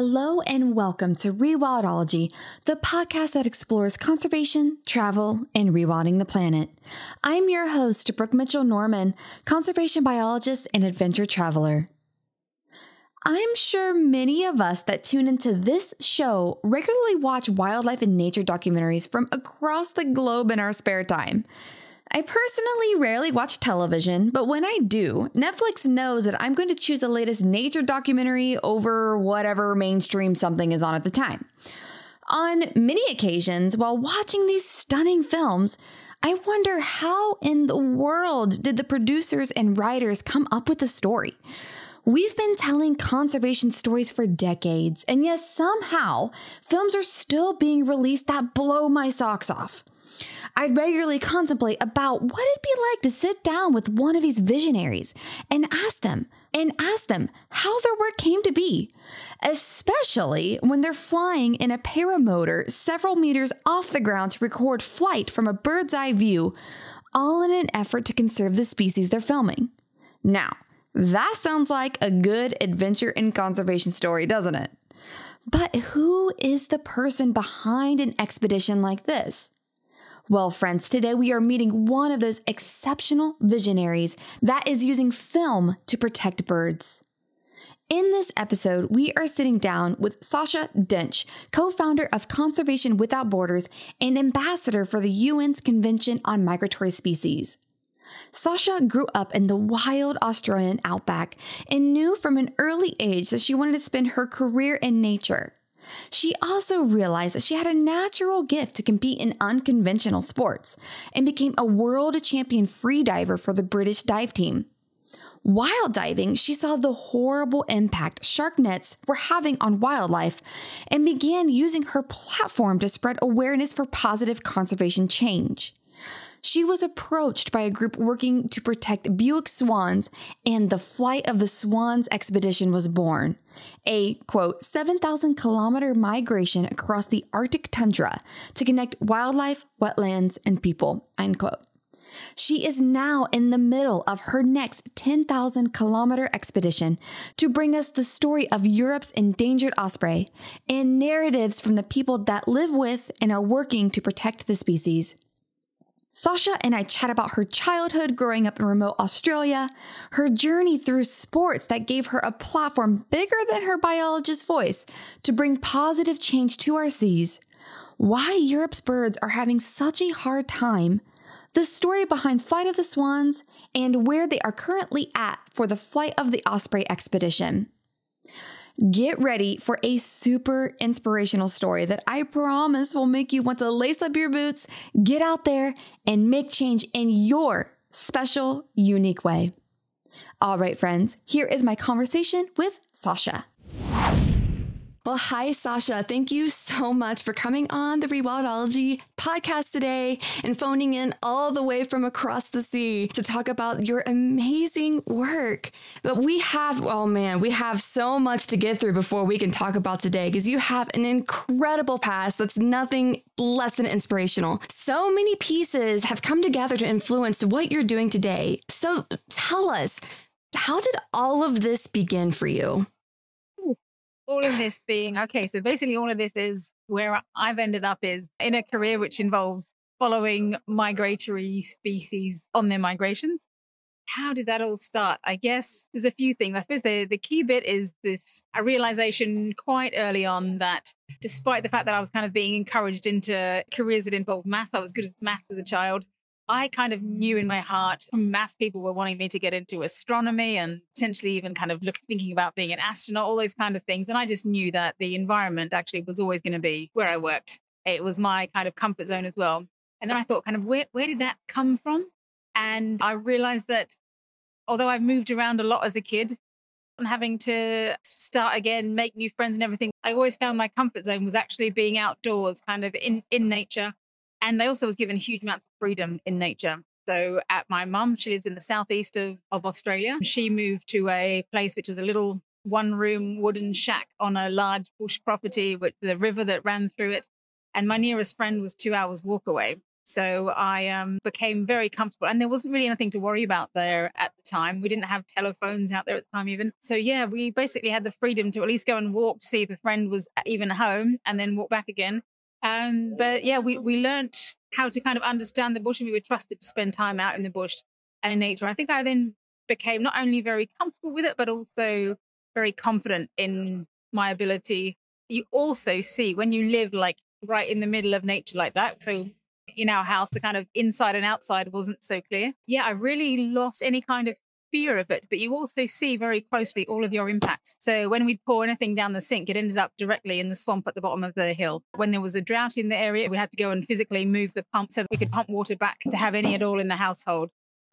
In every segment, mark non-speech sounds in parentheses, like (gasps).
Hello and welcome to Rewildology, the podcast that explores conservation, travel, and rewilding the planet. I'm your host, Brooke Mitchell Norman, conservation biologist and adventure traveler. I'm sure many of us that tune into this show regularly watch wildlife and nature documentaries from across the globe in our spare time. I personally rarely watch television, but when I do, Netflix knows that I'm going to choose the latest nature documentary over whatever mainstream something is on at the time. On many occasions, while watching these stunning films, I wonder how in the world did the producers and writers come up with the story? We've been telling conservation stories for decades, and yet somehow films are still being released that blow my socks off. I'd regularly contemplate about what it'd be like to sit down with one of these visionaries and ask them and ask them how their work came to be, especially when they're flying in a paramotor several meters off the ground to record flight from a bird's eye view, all in an effort to conserve the species they're filming. Now, that sounds like a good adventure and conservation story, doesn't it? But who is the person behind an expedition like this? Well, friends, today we are meeting one of those exceptional visionaries that is using film to protect birds. In this episode, we are sitting down with Sacha Dench, co founder of Conservation Without Borders and ambassador for the UN's Convention on Migratory Species. Sacha grew up in the wild Australian outback and knew from an early age that she wanted to spend her career in nature. She also realized that she had a natural gift to compete in unconventional sports and became a world champion freediver for the British dive team. While diving, she saw the horrible impact shark nets were having on wildlife and began using her platform to spread awareness for positive conservation change she was approached by a group working to protect Bewick swans, and the Flight of the Swans expedition was born. A quote, 7,000 kilometer migration across the Arctic tundra to connect wildlife, wetlands, and people, end quote. She is now in the middle of her next 10,000 kilometer expedition to bring us the story of Europe's endangered osprey and narratives from the people that live with and are working to protect the species. Sacha and I chat about her childhood growing up in remote Australia, her journey through sports that gave her a platform bigger than her biologist's voice to bring positive change to our seas, why Europe's birds are having such a hard time, the story behind Flight of the Swans, and where they are currently at for the Flight of the Osprey expedition. Get ready for a super inspirational story that I promise will make you want to lace up your boots, get out there, and make change in your special, unique way. All right, friends, here is my conversation with Sacha. Well, hi, Sacha. Thank you so much for coming on the Rewildology podcast today and phoning in all the way from across the sea to talk about your amazing work. But we have, oh man, we have so much to get through before we can talk about today because you have an incredible past that's nothing less than inspirational. So many pieces have come together to influence what you're doing today. So tell us, how did all of this begin for you? All of this being okay. So basically, all of this is where I've ended up is in a career which involves following migratory species on their migrations. How did that all start? I guess there's a few things. I suppose the, the key bit is this a realization quite early on that despite the fact that I was kind of being encouraged into careers that involved math, I was good at math as a child. I kind of knew in my heart maths people were wanting me to get into astronomy and potentially even kind of look thinking about being an astronaut, all those kind of things. And I just knew that the environment actually was always going to be where I worked. It was my kind of comfort zone as well. And then I thought, kind of, where, where did that come from? And I realized that although I've moved around a lot as a kid and having to start again, make new friends and everything, I always found my comfort zone was actually being outdoors, kind of in, in nature and I also was given huge amounts of freedom in nature. So at my mum, she lives in the southeast of, of Australia. She moved to a place which was a little one room wooden shack on a large bush property with the river that ran through it. And my nearest friend was two hours walk away. So I um, became very comfortable, and there wasn't really anything to worry about there at the time. We didn't have telephones out there at the time, even. So yeah, we basically had the freedom to at least go and walk to see if a friend was even home, and then walk back again. Um, but yeah, we we learned how to kind of understand the bush, and we were trusted to spend time out in the bush and in nature. I think I then became not only very comfortable with it, but also very confident in my ability. You also see when you live like right in the middle of nature like that. So in our house, the kind of inside and outside wasn't so clear. Yeah, I really lost any kind of fear of it, but you also see very closely all of your impacts. So when we'd pour anything down the sink, it ended up directly in the swamp at the bottom of the hill. When there was a drought in the area, we had to go and physically move the pump so that we could pump water back to have any at all in the household.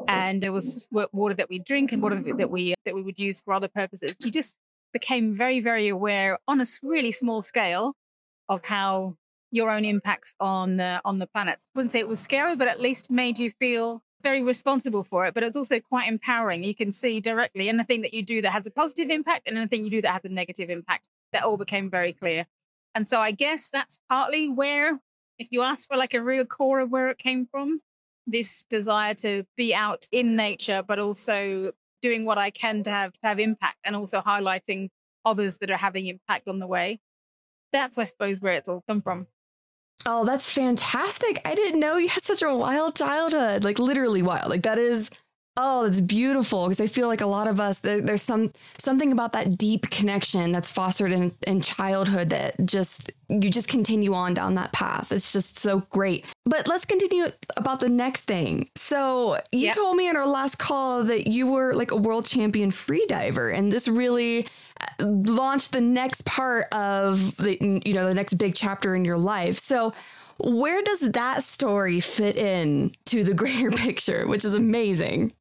And there was water that we drink and water that we that we would use for other purposes. You just became very, very aware on a really small scale of how your own impacts on the on the planet. I wouldn't say it was scary, but at least made you feel very responsible for it. But it's also quite empowering. You can see directly anything that you do that has a positive impact and anything you do that has a negative impact. That all became very clear. And so I guess that's partly where, if you ask for like a real core of where it came from, this desire to be out in nature, but also doing what I can to have to have impact and also highlighting others that are having impact on the way. That's, I suppose, where it's all come from. Oh, that's fantastic. I didn't know you had such a wild childhood. Like literally wild. Like that is Oh, that's beautiful because I feel like a lot of us there, there's some something about that deep connection that's fostered in, in childhood that just you just continue on down that path. It's just so great. But let's continue about the next thing. So you yep. told me in our last call that you were like a world champion freediver, and this really uh, launched the next part of the you know the next big chapter in your life. So where does that story fit in to the greater (laughs) picture, which is amazing?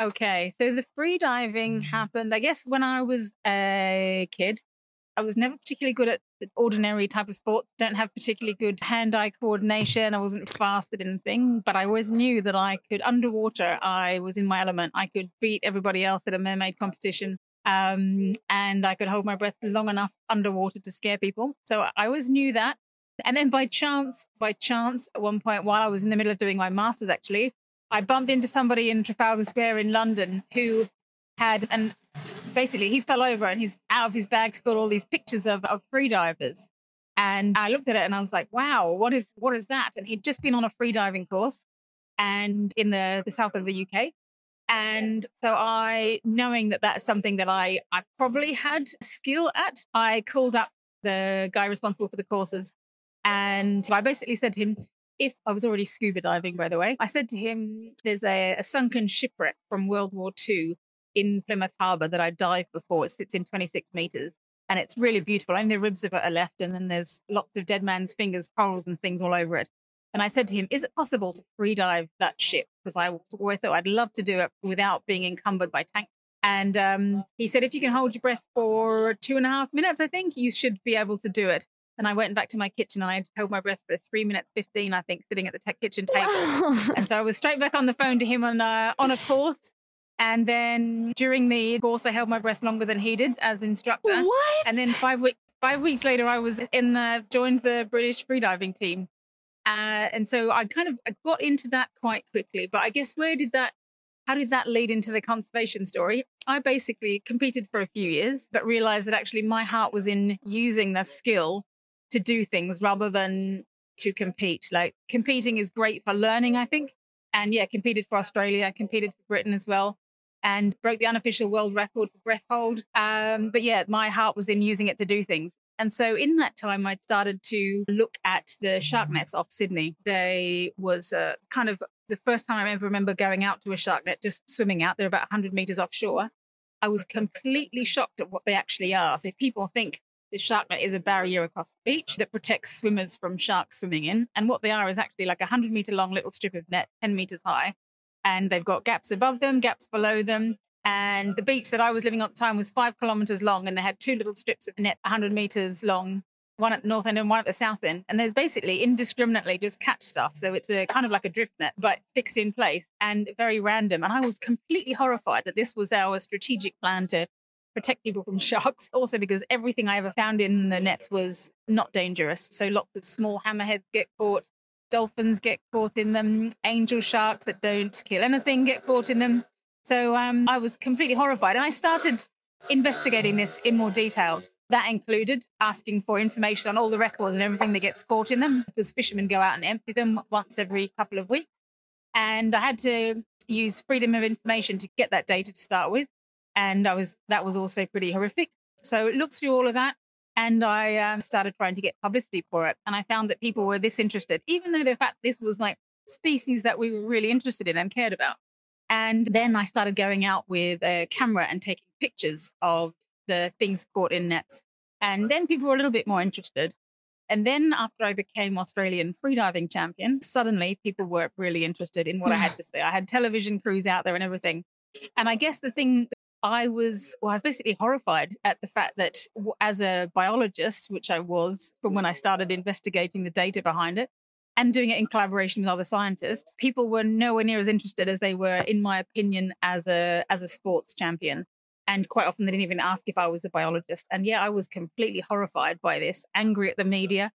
Okay, so the free diving happened, I guess, when I was a kid. I was never particularly good at the ordinary type of sports. Don't have particularly good hand-eye coordination. I wasn't fast at anything, but I always knew that I could underwater. I was in my element. I could beat everybody else at a mermaid competition, um, and I could hold my breath long enough underwater to scare people. So I always knew that. And then by chance, by chance, at one point while I was in the middle of doing my master's, actually, I bumped into somebody in Trafalgar Square in London who had, and basically he fell over and he's out of his bag spilled all these pictures of, of freedivers. And I looked at it and I was like, wow, what is, what is that? And he'd just been on a freediving course and in the, the south of the UK. And so I, knowing that that's something that I, I probably had skill at, I called up the guy responsible for the courses and I basically said to him, if I was already scuba diving, by the way, I said to him, there's a, a sunken shipwreck from World War II in Plymouth Harbour that I dived before. It sits in 26 meters and it's really beautiful. Only the ribs of it are left. And then there's lots of dead man's fingers, corals, and things all over it. And I said to him, Is it possible to free dive that ship? Because I always thought I'd love to do it without being encumbered by tanks. And um, he said, If you can hold your breath for two and a half minutes, I think you should be able to do it. And I went back to my kitchen and I held my breath for three minutes fifteen, I think, sitting at the tech kitchen table. and so I was straight back on the phone to him on a, on a course. And then during the course, I held my breath longer than he did as instructor. What? And then five weeks five weeks later, I was in the joined the British freediving team. Uh, and so I kind of I got into that quite quickly. But I guess where did that how did that lead into the conservation story? I basically competed for a few years, but realized that actually my heart was in using the skill to do things rather than to compete. Like competing is great for learning, I think. And yeah, competed for Australia, competed for Britain as well, and broke the unofficial world record for breath hold. Um, but yeah, my heart was in using it to do things. And so in that time, I'd started to look at the shark nets off Sydney. They was uh, kind of the first time I ever remember going out to a shark net, just swimming out. They're about 100 meters offshore. I was completely shocked at what they actually are. So people think the shark net is a barrier across the beach that protects swimmers from sharks swimming in. And what they are is actually like a 100 meter long little strip of net, 10 meters high. And they've got gaps above them, gaps below them. And the beach that I was living on at the time was five kilometers long. And they had two little strips of net, 100 meters long, one at the north end and one at the south end. And there's basically indiscriminately just catch stuff. So it's a kind of like a drift net, but fixed in place and very random. And I was completely horrified that this was our strategic plan to protect people from (laughs) sharks. Also, because everything I ever found in the nets was not dangerous. So lots of small hammerheads get caught, dolphins get caught in them, angel sharks that don't kill anything get caught in them. So um, I was completely horrified. And I started investigating this in more detail. That included asking for information on all the records and everything that gets caught in them because fishermen go out and empty them once every couple of weeks. And I had to use freedom of information to get that data to start with. And I was that was also pretty horrific. So it looked through all of that and I um, started trying to get publicity for it. And I found that people were this interested, even though the fact this was like species that we were really interested in and cared about. And then I started going out with a camera and taking pictures of the things caught in nets. And then people were a little bit more interested. And then after I became Australian freediving champion, suddenly people were really interested in what I had to (sighs) say. I had television crews out there and everything. And I guess the thing I was, well, I was basically horrified at the fact that as a biologist, which I was from when I started investigating the data behind it and doing it in collaboration with other scientists, people were nowhere near as interested as they were, in my opinion, as a, as a sports champion. And quite often they didn't even ask if I was a biologist. And yeah, I was completely horrified by this, angry at the media.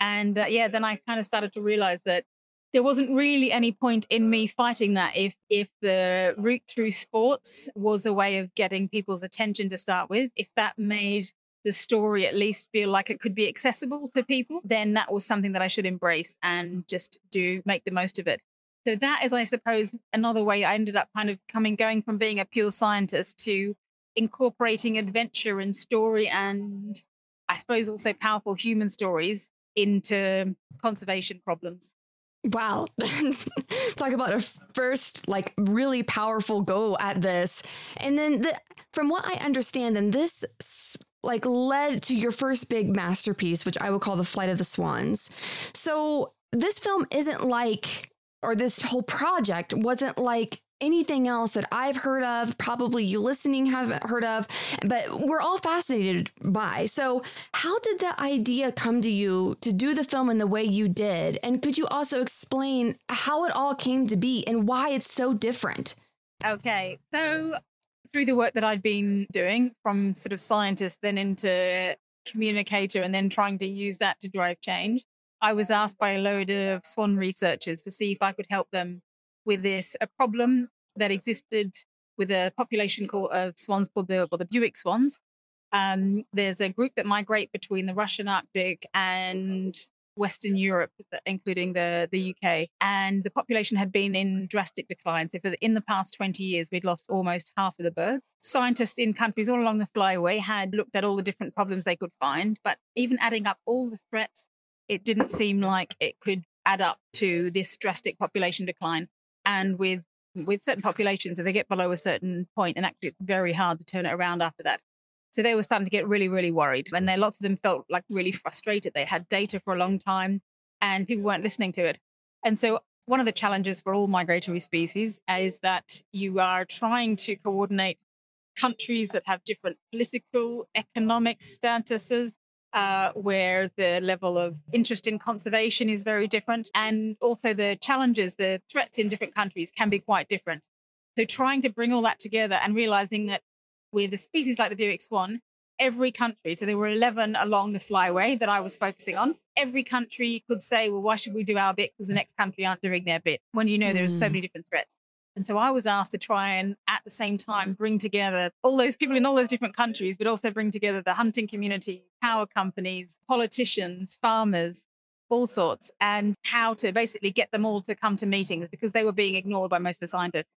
And uh, yeah, then I kind of started to realize that there wasn't really any point in me fighting that if if the route through sports was a way of getting people's attention to start with. If that made the story at least feel like it could be accessible to people then that was something that i should embrace and just do make the most of it. So that is i suppose another way i ended up kind of coming going from being a pure scientist to incorporating adventure and story and i suppose also powerful human stories into conservation problems Wow. (laughs) Talk about a first, like, really powerful go at this. And then, the, from what I understand, then this like led to your first big masterpiece, which I would call The Flight of the Swans. So, this film isn't like, or this whole project wasn't like anything else that I've heard of, probably you listening haven't heard of, but we're all fascinated by. So, how did the idea come to you to do the film in the way you did? And could you also explain how it all came to be and why it's so different? Okay. So, through the work that I'd been doing from sort of scientist, then into communicator, and then trying to use that to drive change, I was asked by a load of swan researchers to see if I could help them with this a problem that existed with a population called, of swans called the, well, the Bewick swans. Um, there's a group that migrate between the Russian Arctic and Western Europe, including the, the UK. And the population had been in drastic decline. So, for the, in the past 20 years, we'd lost almost half of the birds. Scientists in countries all along the flyway had looked at all the different problems they could find. But even adding up all the threats, it didn't seem like it could add up to this drastic population decline and with with certain populations, if they get below a certain point, and actually it's very hard to turn it around after that. So they were starting to get really, really worried, and then lots of them felt like really frustrated. They had data for a long time, and people weren't listening to it. And so one of the challenges for all migratory species is that you are trying to coordinate countries that have different political, economic statuses, uh, where the level of interest in conservation is very different. And also the challenges, the threats in different countries can be quite different. So trying to bring all that together and realizing that with a species like the Bewick swan, every country, so there were 11 along the flyway that I was focusing on, every country could say, well, why should we do our bit? Because the next country aren't doing their bit when you know there's mm. so many different threats. And so I was asked to try and at the same time bring together all those people in all those different countries, but also bring together the hunting community, power companies, politicians, farmers, all sorts, and how to basically get them all to come to meetings because they were being ignored by most of the scientists.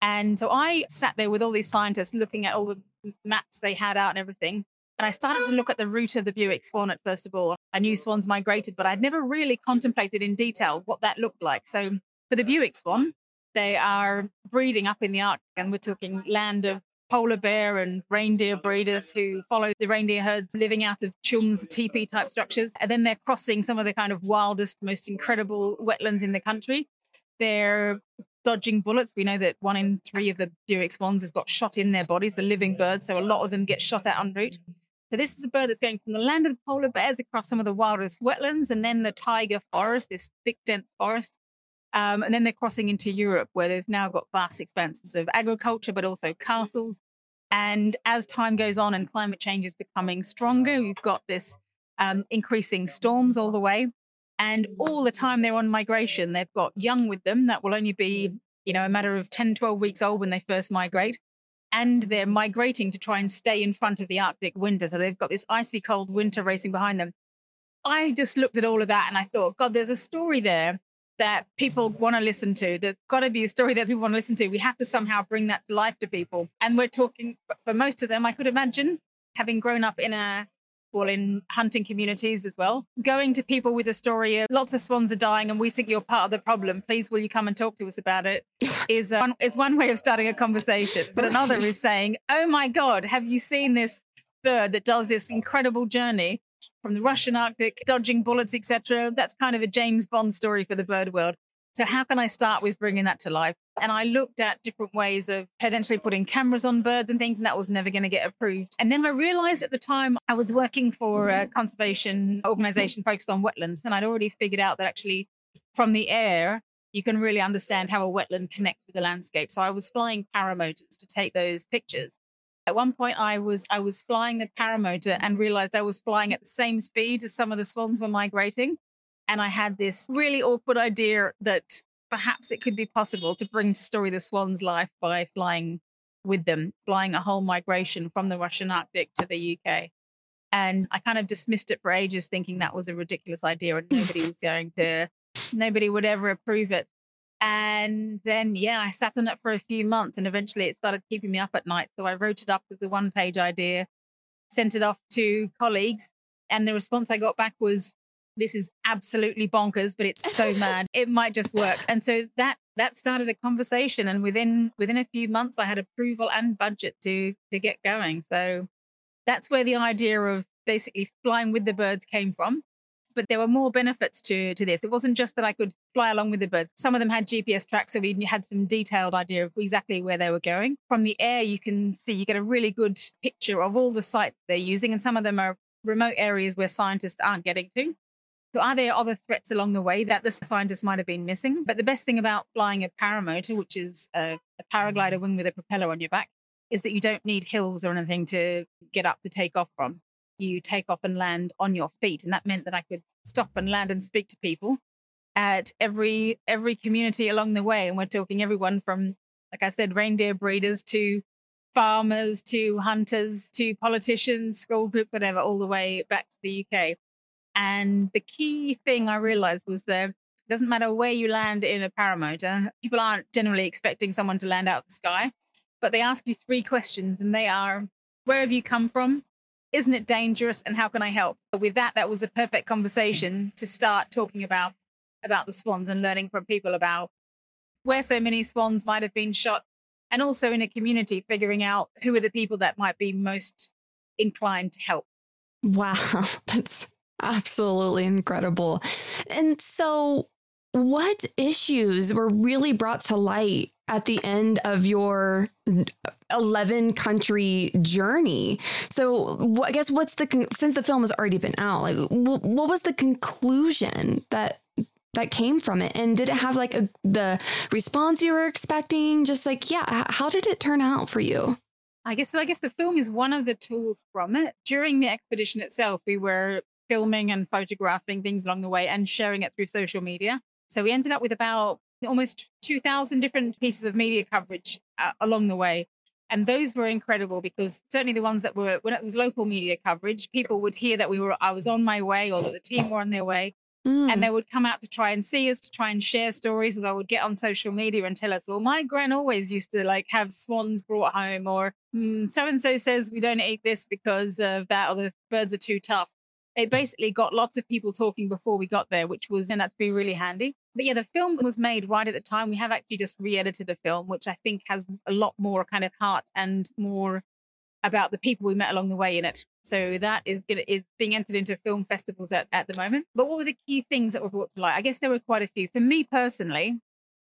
And so I sat there with all these scientists looking at all the maps they had out and everything. And I started to look at the route of the Bewick swan at first of all. I knew swans migrated, but I'd never really contemplated in detail what that looked like. So for the Bewick swan, they are breeding up in the Arctic, and we're talking land of polar bear and reindeer breeders who follow the reindeer herds living out of chums, teepee type structures. And then they're crossing some of the kind of wildest, most incredible wetlands in the country. They're dodging bullets. We know that one in three of the Bewick swans has got shot in their bodies, the living birds. So a lot of them get shot at en route. So this is a bird that's going from the land of polar bears across some of the wildest wetlands and then the taiga forest, this thick, dense forest, um, and then they're crossing into Europe, where they've now got vast expanses of agriculture, but also castles. And as time goes on and climate change is becoming stronger, we've got this um, increasing storms all the way. And all the time they're on migration, they've got young with them that will only be, you know, a matter of 10, 12 weeks old when they first migrate. And they're migrating to try and stay in front of the Arctic winter. So they've got this icy cold winter racing behind them. I just looked at all of that and I thought, God, there's a story there that people want to listen to. There's got to be a story that people want to listen to. We have to somehow bring that to life to people. And we're talking, for most of them, I could imagine, having grown up in a well, in hunting communities as well, going to people with a story of lots of swans are dying and we think you're part of the problem. Please, will you come and talk to us about it? (laughs) Is, uh, is one way of starting a conversation. But another is saying, oh my God, have you seen this bird that does this incredible journey from the Russian Arctic, dodging bullets, etc. That's kind of a James Bond story for the bird world. So how can I start with bringing that to life? And I looked at different ways of potentially putting cameras on birds and things, and that was never going to get approved. And then I realized at the time I was working for a conservation organization focused on wetlands, and I'd already figured out that actually from the air, you can really understand how a wetland connects with the landscape. So I was flying paramotors to take those pictures. At one point, I was I was flying the paramotor and realized I was flying at the same speed as some of the swans were migrating, and I had this really awkward idea that perhaps it could be possible to bring to story the swan's life by flying with them, flying a whole migration from the Russian Arctic to the UK. And I kind of dismissed it for ages, thinking that was a ridiculous idea and nobody was going to, nobody would ever approve it. And then, yeah, I sat on it for a few months and eventually it started keeping me up at night. So I wrote it up as a one page idea, sent it off to colleagues. And the response I got back was, this is absolutely bonkers, but it's so (laughs) mad. It might just work. And so that that started a conversation. And within within a few months I had approval and budget to to get going. So that's where the idea of basically flying with the birds came from but there were more benefits to to this. It wasn't just that I could fly along with the birds. Some of them had GPS tracks, so we had some detailed idea of exactly where they were going. From the air, you can see you get a really good picture of all the sites they're using, and some of them are remote areas where scientists aren't getting to. So are there other threats along the way that the scientists might have been missing? But the best thing about flying a paramotor, which is a, a paraglider wing with a propeller on your back, is that you don't need hills or anything to get up to take off from you take off and land on your feet. And that meant that I could stop and land and speak to people at every every community along the way. And we're talking everyone from, like I said, reindeer breeders to farmers to hunters to politicians, school groups, whatever, all the way back to the UK. And the key thing I realized was that it doesn't matter where you land in a paramotor, people aren't generally expecting someone to land out of the sky, but they ask you three questions and they are where have you come from? Isn't it dangerous and how can I help? With that, that was a perfect conversation to start talking about about the swans and learning from people about where so many swans might have been shot and also in a community figuring out who are the people that might be most inclined to help. Wow, (laughs) that's absolutely incredible. And so what issues were really brought to light at the end of your 11 country journey. So, I guess what's the since the film has already been out, like what was the conclusion that that came from it? And did it have like a, the response you were expecting? Just like yeah how did it turn out for you? I guess i guess the film is one of the tools from it. During the expedition itself we were filming and photographing things along the way and sharing it through social media. So we ended up with about almost 2,000 different pieces of media coverage uh, along the way. And those were incredible because certainly the ones that were, when it was local media coverage, people would hear that we were, I was on my way or that the team were on their way. Mm. And they would come out to try and see us, to try and share stories. Or I would get on social media and tell us, well, my gran always used to like have swans brought home, or so and so says we don't eat this because of that, or the birds are too tough. It basically got lots of people talking before we got there, which was, and that to be really handy. But yeah, the film was made right at the time. We have actually just re-edited a film, which I think has a lot more kind of heart and more about the people we met along the way in it. So that is gonna, is being entered into film festivals at, at the moment. But what were the key things that were brought to light? I guess there were quite a few. For me personally,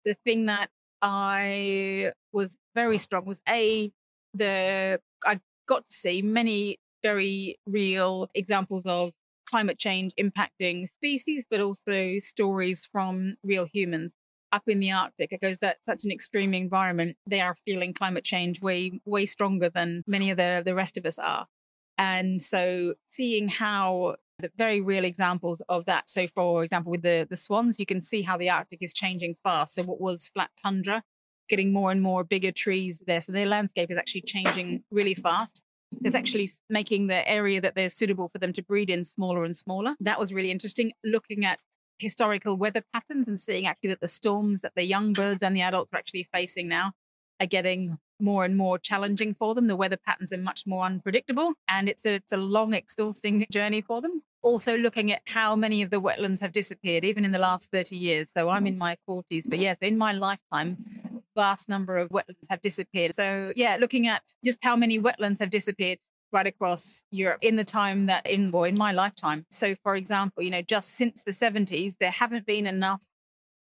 the thing that I was very strong was a the I got to see many very real examples of climate change impacting species, but also stories from real humans up in the Arctic. Because that's such an extreme environment, they are feeling climate change way, way stronger than many of the, the rest of us are. And so seeing how the very real examples of that. So, for example, with the, the swans, you can see how the Arctic is changing fast. So, what was flat tundra, getting more and more bigger trees there. So, their landscape is actually changing really fast. It's mm. actually making the area that they're suitable for them to breed in smaller and smaller. That was really interesting. Looking at historical weather patterns and seeing actually that the storms that the young birds and the adults are actually facing now are getting more and more challenging for them. The weather patterns are much more unpredictable and it's a, it's a long, exhausting journey for them. Also, looking at how many of the wetlands have disappeared, even in the last 30 years. So I'm in mm-hmm. my 40s, but yes, in my lifetime, vast number of wetlands have disappeared. So, yeah, looking at just how many wetlands have disappeared right across Europe in the time that in well, in my lifetime. So for example, you know, just since the 70s, there haven't been enough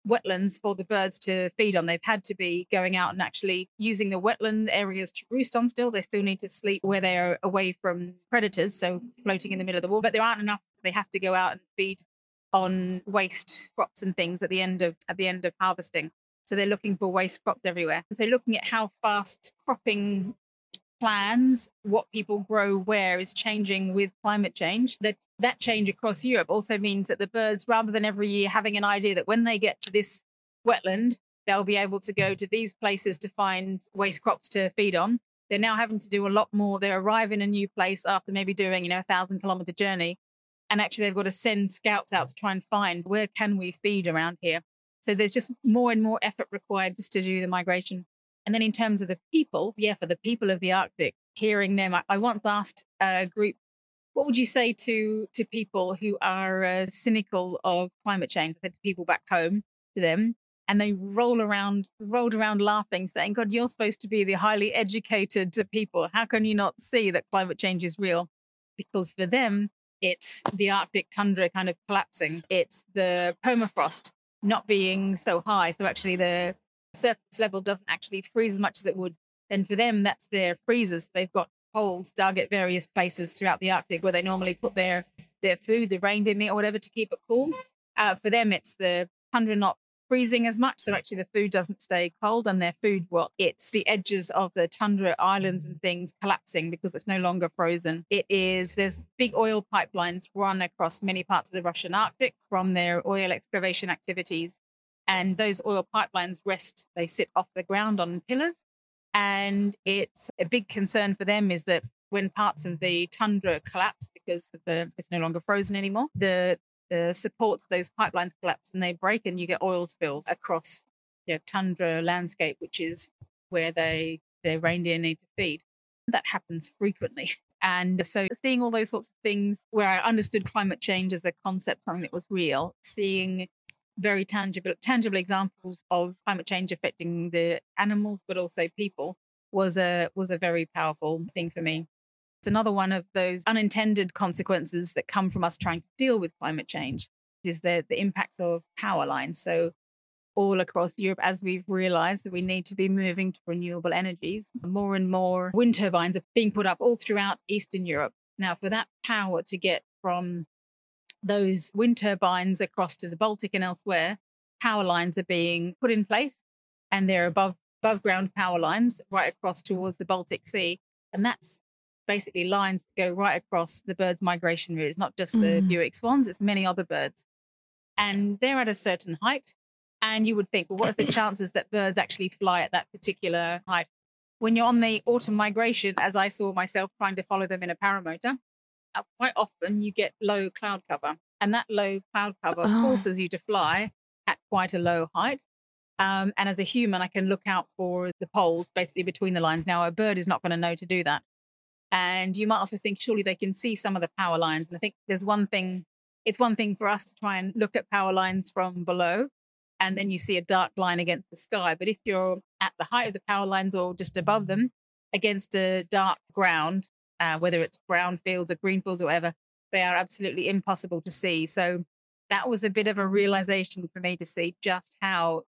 wetlands for the birds to feed on. They've had to be going out and actually using the wetland areas to roost on still. They still need to sleep where they're away from predators, so floating in the middle of the water. But there aren't enough. They have to go out and feed on waste crops and things at the end of at the end of harvesting. So they're looking for waste crops everywhere. So looking at how fast cropping plans, what people grow where is changing with climate change. That that change across Europe also means that the birds, rather than every year having an idea that when they get to this wetland, they'll be able to go to these places to find waste crops to feed on. They're now having to do a lot more. They arrive in a new place after maybe doing, you know, a thousand kilometer journey. And actually they've got to send scouts out to try and find where can we feed around here. So there's just more and more effort required just to do the migration. And then in terms of the people, yeah, for the people of the Arctic, hearing them, I, I once asked a group, what would you say to to people who are uh, cynical of climate change? I said to people back home, to them, and they roll around, rolled around laughing, saying, God, you're supposed to be the highly educated people. How can you not see that climate change is real? Because for them, it's the Arctic tundra kind of collapsing. It's the permafrost not being so high. So actually the surface level doesn't actually freeze as much as it would, then for them, that's their freezers. They've got holes dug at various places throughout the Arctic where they normally put their, their food, the reindeer meat or whatever to keep it cool. Uh, for them, it's the tundra not freezing as much. So actually the food doesn't stay cold and their food, well, it's the edges of the tundra islands and things collapsing because it's no longer frozen. It is, there's big oil pipelines run across many parts of the Russian Arctic from their oil excavation activities. And those oil pipelines rest, they sit off the ground on pillars. And it's a big concern for them is that when parts of the tundra collapse because the, it's no longer frozen anymore, the, the supports of those pipelines collapse and they break and you get oil spills across the tundra landscape, which is where they their reindeer need to feed. That happens frequently. And so seeing all those sorts of things where I understood climate change as a concept, something that was real, seeing very tangible tangible examples of climate change affecting the animals but also people was a was a very powerful thing for me it's another one of those unintended consequences that come from us trying to deal with climate change is the the impact of power lines so all across Europe as we've realized that we need to be moving to renewable energies. More and more wind turbines are being put up all throughout Eastern Europe. Now, for that power to get from those wind turbines across to the Baltic and elsewhere, power lines are being put in place and they're above above ground power lines right across towards the Baltic Sea. And that's basically lines that go right across the birds' migration route. It's not just the mm. Bewick swans, it's many other birds. And they're at a certain height. And you would think, well, what are the chances that birds actually fly at that particular height? When you're on the autumn migration, as I saw myself trying to follow them in a paramotor, quite often you get low cloud cover, and that low cloud cover oh. forces you to fly at quite a low height. Um, and as a human, I can look out for the poles basically between the lines. Now, a bird is not going to know to do that. And you might also think, surely they can see some of the power lines. And I think there's one thing, it's one thing for us to try and look at power lines from below, and then you see a dark line against the sky. But if you're at the height of the power lines or just above them against a dark ground, uh, whether it's brown fields or green fields or whatever, they are absolutely impossible to see. So that was a bit of a realization for me to see just how,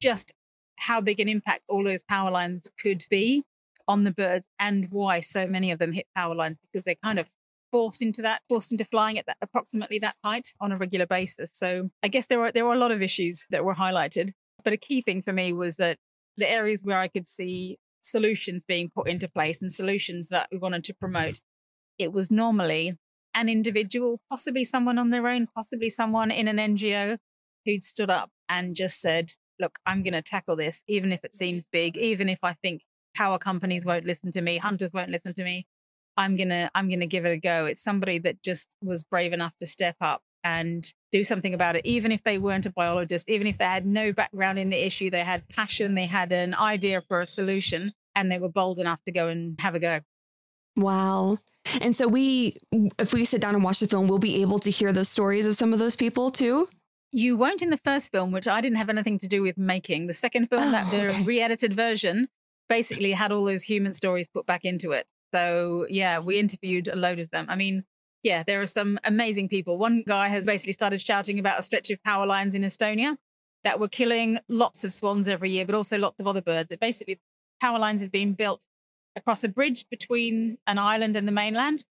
just how big an impact all those power lines could be on the birds and why so many of them hit power lines because they're kind of forced into that, forced into flying at that approximately that height on a regular basis. So I guess there were there were a lot of issues that were highlighted, but a key thing for me was that the areas where I could see solutions being put into place and solutions that we wanted to mm-hmm. promote. It was normally an individual, possibly someone on their own, possibly someone in an NGO who'd stood up and just said, look, I'm going to tackle this, even if it seems big, even if I think power companies won't listen to me, hunters won't listen to me. I'm going to, I'm going to give it a go. It's somebody that just was brave enough to step up and do something about it, even if they weren't a biologist, even if they had no background in the issue, they had passion, they had an idea for a solution, and they were bold enough to go and have a go. Wow. And so we, if we sit down and watch the film, we'll be able to hear the stories of some of those people too. You won't in the first film, which I didn't have anything to do with making. The second film, oh, that the okay. re-edited version, basically had all those human stories put back into it. So yeah, we interviewed a load of them. I mean, yeah, there are some amazing people. One guy has basically started shouting about a stretch of power lines in Estonia that were killing lots of swans every year, but also lots of other birds. That basically power lines had been built across a bridge between an island and the mainland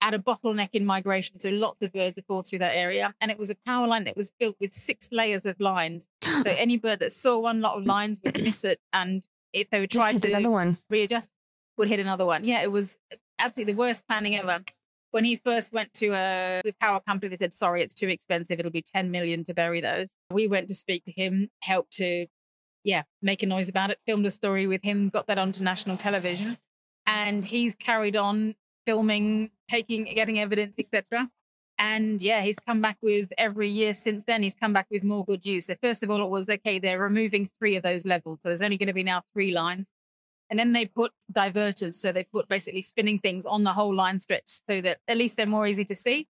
at a bottleneck in migration. So lots of birds have fall through that area. And it was a power line that was built with six layers of lines. So (gasps) any bird that saw one lot of lines would miss it. And if they were trying to another one. readjust, would hit another one. Yeah, it was absolutely the worst planning ever. When he first went to a the power company, they said, sorry, it's too expensive. It'll be 10 million to bury those. We went to speak to him, helped to, yeah, make a noise about it, filmed a story with him, got that onto national television. And he's carried on filming, taking, getting evidence, etc. And yeah, he's come back with every year since then, he's come back with more good news. So, first of all, it was okay, they're removing three of those levels. So, there's only going to be now three lines. And then they put diverters. So, they put basically spinning things on the whole line stretch so that at least they're more easy to see.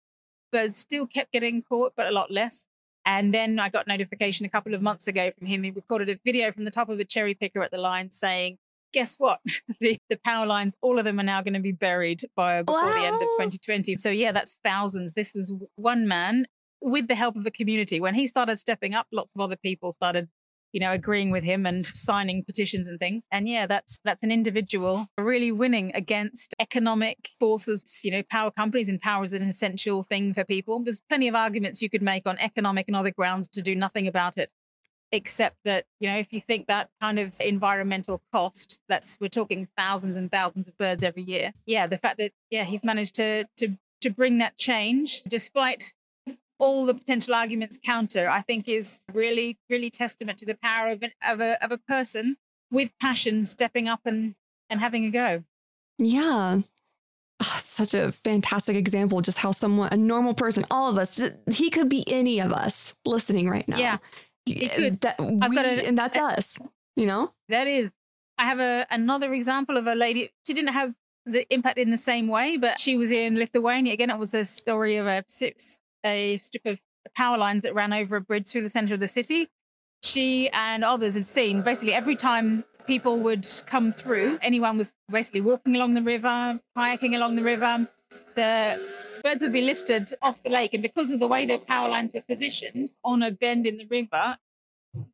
But still kept getting caught, but a lot less. And then I got notification a couple of months ago from him. He recorded a video from the top of a cherry picker at the line saying, guess what? (laughs) the, the power lines, all of them are now going to be buried by before wow. the end of 2020. So yeah, that's thousands. This was one man with the help of the community. When he started stepping up, lots of other people started, you know, agreeing with him and signing petitions and things. And yeah, that's that's an individual really winning against economic forces. You know, power companies and power is an essential thing for people. There's plenty of arguments you could make on economic and other grounds to do nothing about it except that you know if you think that kind of environmental cost that's we're talking thousands and thousands of birds every year yeah the fact that yeah he's managed to to to bring that change despite all the potential arguments counter i think is really really testament to the power of, an, of a of a person with passion stepping up and and having a go yeah Oh, such a fantastic example just how someone a normal person all of us he could be any of us listening right now yeah Could. that we, a, and that's us, you know? That is. I have a another example of a lady. She didn't have the impact in the same way, but she was in Lithuania. Again, it was a story of a six, a strip of power lines that ran over a bridge through the center of the city. She and others had seen basically every time people would come through, anyone was basically walking along the river, kayaking along the river, the birds would be lifted off the lake. And because of the way the power lines were positioned on a bend in the river,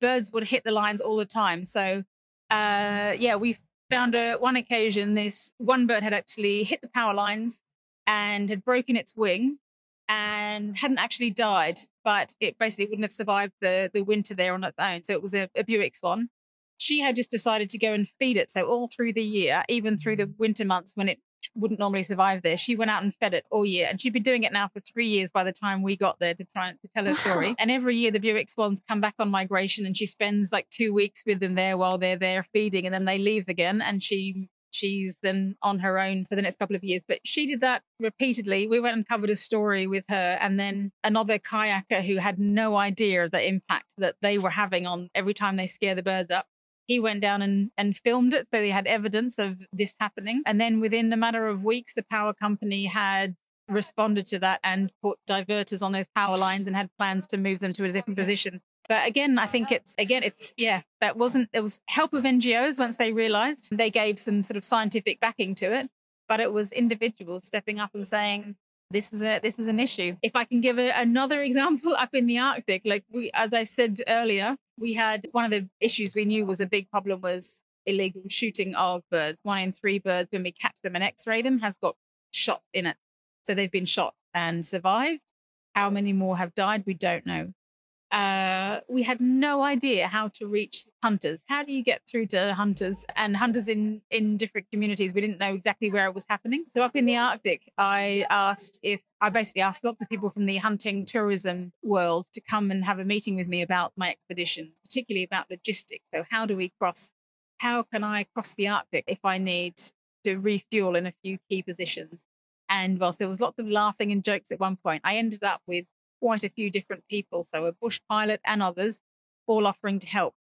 birds would hit the lines all the time. So, uh, yeah, we found a, one occasion this one bird had actually hit the power lines and had broken its wing and hadn't actually died, but it basically wouldn't have survived the, the winter there on its own. So it was a, a Bewick swan. She had just decided to go and feed it. So all through the year, even through the mm. winter months when it wouldn't normally survive there. She went out and fed it all year, and she'd been doing it now for three years by the time we got there to try to tell her story. (laughs) and every year, the Bewick swans come back on migration, and she spends like two weeks with them there while they're there feeding, and then they leave again, and she she's then on her own for the next couple of years. But she did that repeatedly. We went and covered a story with her, and then another kayaker who had no idea of the impact that they were having on every time they scare the birds up he went down and, and filmed it. So he had evidence of this happening. And then within a matter of weeks, the power company had responded to that and put diverters on those power lines and had plans to move them to a different position. But again, I think it's again, it's yeah, that wasn't it was help of NGOs once they realized they gave some sort of scientific backing to it, but it was individuals stepping up and saying, this is a this is an issue. If I can give a, another (laughs) example up in the Arctic, like we as I said earlier, we had one of the issues we knew was a big problem was illegal shooting of birds. One in three birds, when we catch them and x-ray them, has got shot in it. So they've been shot and survived. How many more have died? We don't know. Uh, we had no idea how to reach hunters. How do you get through to hunters and hunters in, in different communities? We didn't know exactly where it was happening. So up in the Arctic, I asked if I basically asked lots of people from the hunting tourism world to come and have a meeting with me about my expedition, particularly about logistics. So how do we cross? How can I cross the Arctic if I need to refuel in a few key positions? And whilst there was lots of laughing and jokes at one point, I ended up with quite a few different people, so a bush pilot and others, all offering to help.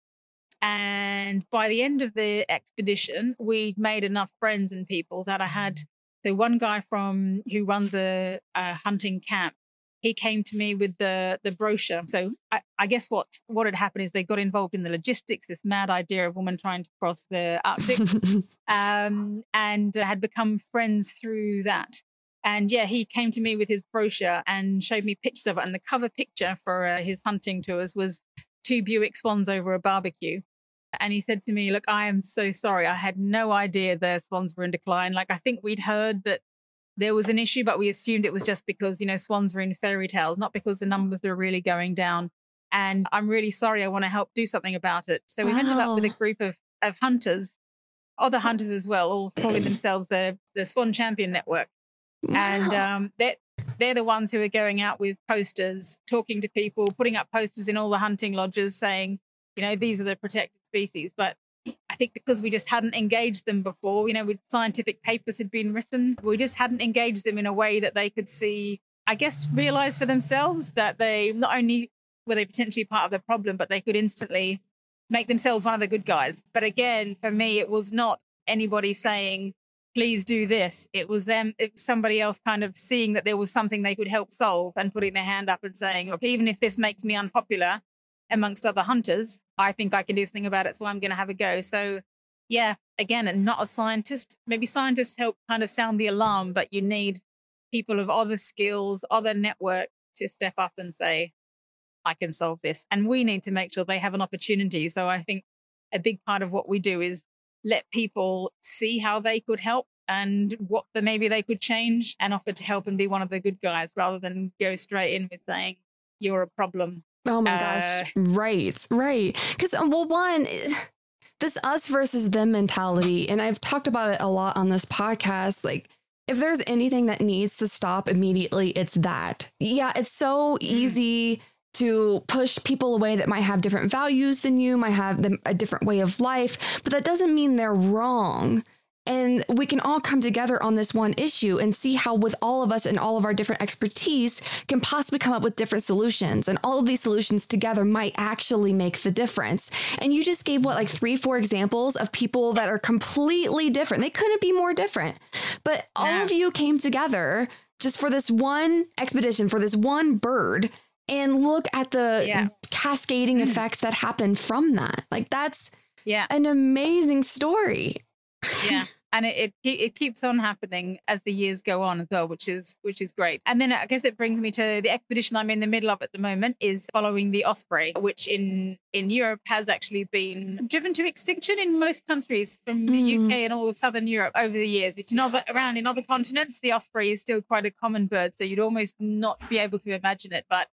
And by the end of the expedition, we'd made enough friends and people that I had. So one guy from who runs a, a hunting camp, he came to me with the the brochure. So I, I, guess what what had happened is they got involved in the logistics, this mad idea of women trying to cross the Arctic, (laughs) um, and had become friends through that. And yeah, he came to me with his brochure and showed me pictures of it. And the cover picture for uh, his hunting tours was two Bewick swans over a barbecue. And he said to me, Look, I am so sorry. I had no idea the swans were in decline. Like, I think we'd heard that there was an issue, but we assumed it was just because, you know, swans were in fairy tales, not because the numbers are really going down. And I'm really sorry. I want to help do something about it. So we wow. ended up with a group of, of hunters, other hunters as well, all calling themselves the, the Swan Champion Network and (laughs) um, they're, they're the ones who are going out with posters, talking to people, putting up posters in all the hunting lodges saying, you know, these are the protected species. But I think because we just hadn't engaged them before, you know, with scientific papers had been written, we just hadn't engaged them in a way that they could see, I guess, realize for themselves that they not only were they potentially part of the problem, but they could instantly make themselves one of the good guys. But again, for me, it was not anybody saying, please do this. It was them, it was somebody else kind of seeing that there was something they could help solve and putting their hand up and saying, look, even if this makes me unpopular amongst other hunters, I think I can do something about it. So I'm going to have a go. So, yeah, again, and not a scientist. Maybe scientists help kind of sound the alarm, but you need people of other skills, other network to step up and say, I can solve this. And we need to make sure they have an opportunity. So I think a big part of what we do is let people see how they could help and what the, maybe they could change and offer to help and be one of the good guys rather than go straight in with saying you're a problem. Oh my uh, gosh. Right, right. Because, uh, well, one, (sighs) this us versus them mentality, and I've talked about it a lot on this podcast. Like, if there's anything that needs to stop immediately, it's that. Yeah, it's so mm-hmm. easy to push people away that might have different values than you, might have a different way of life, but that doesn't mean they're wrong. And we can all come together on this one issue and see how, with all of us and all of our different expertise, can possibly come up with different solutions. And all of these solutions together might actually make the difference. And you just gave what, like three, four examples of people that are completely different. They couldn't be more different. But all of you came together just for this one expedition, for this one bird and look at the yeah. cascading mm. effects that happen from that. Like that's yeah an amazing story. Yeah. (laughs) and it, it, it keeps on happening as the years go on as well, which is which is great. And then I guess it brings me to the expedition I'm in the middle of at the moment is following the osprey, which in in Europe has actually been driven to extinction in most countries from the mm. UK and all of southern Europe over the years. Which in other around in other continents, the osprey is still quite a common bird, so you'd almost not be able to imagine it. But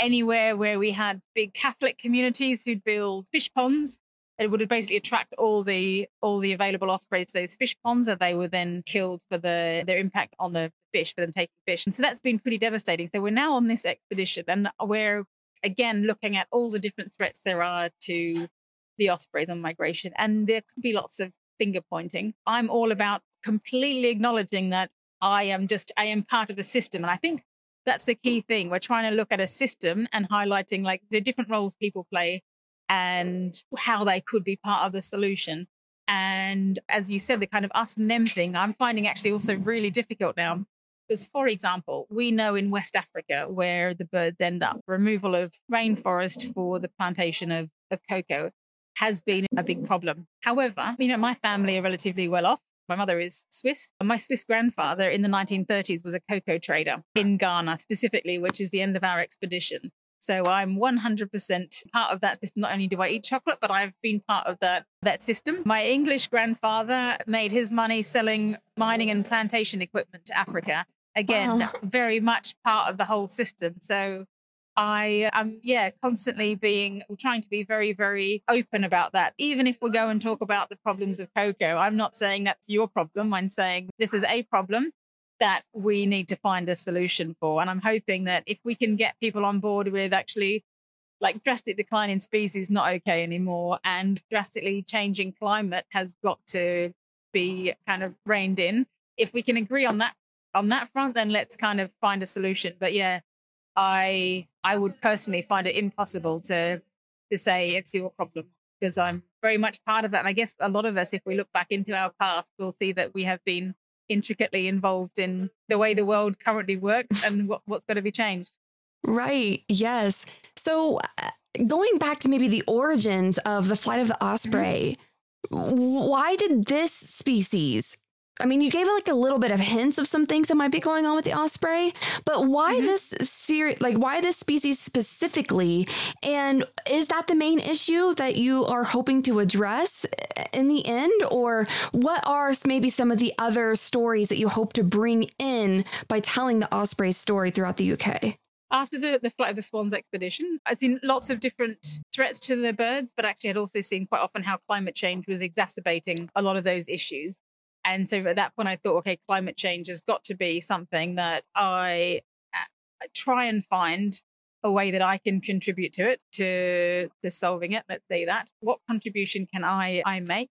anywhere where we had big Catholic communities who'd build fish ponds. It would basically attract all the all the available ospreys to those fish ponds, and they were then killed for the their impact on the fish for them taking fish. And so that's been pretty devastating. So we're now on this expedition, and we're again looking at all the different threats there are to the ospreys on migration, and there could be lots of finger pointing. I'm all about completely acknowledging that I am just I am part of a system, and I think that's the key thing. We're trying to look at a system and highlighting like the different roles people play and how they could be part of the solution. And as you said, the kind of us and them thing, I'm finding actually also really difficult now. Because, for example, we know in West Africa where the birds end up, removal of rainforest for the plantation of, of cocoa has been a big problem. However, you know, my family are relatively well off. My mother is Swiss. My Swiss grandfather in the 1930s was a cocoa trader in Ghana specifically, which is the end of our expedition. So I'm 100% part of that system. Not only do I eat chocolate, but I've been part of that that system. My English grandfather made his money selling mining and plantation equipment to Africa. Again, very much part of the whole system. So I am, yeah, constantly being, trying to be very, very open about that. Even if we go and talk about the problems of cocoa, I'm not saying that's your problem. I'm saying this is a problem that we need to find a solution for. And I'm hoping that if we can get people on board with actually like drastic decline in species not okay anymore and drastically changing climate has got to be kind of reined in if we can agree on that on that front then let's kind of find a solution but yeah i i would personally find it impossible to to say it's your problem because i'm very much part of that. And i guess a lot of us if we look back into our past we'll see that we have been intricately involved in the way the world currently works and (laughs) what, what's going to be changed. Right yes. So uh, going back to maybe the origins of the flight of the osprey mm-hmm. why did this species I mean, you gave like a little bit of hints of some things that might be going on with the osprey, but why mm-hmm. this series, like why this species specifically? And is that the main issue that you are hoping to address in the end? Or what are maybe some of the other stories that you hope to bring in by telling the osprey story throughout the UK? after the, the flight of the swans expedition i'd seen lots of different threats to the birds but actually i'd also seen quite often how climate change was exacerbating a lot of those issues and so at that point, I thought, okay, climate change has got to be something that I, I try and find a way that I can contribute to it, to to solving it. Let's say that. What contribution can I I make?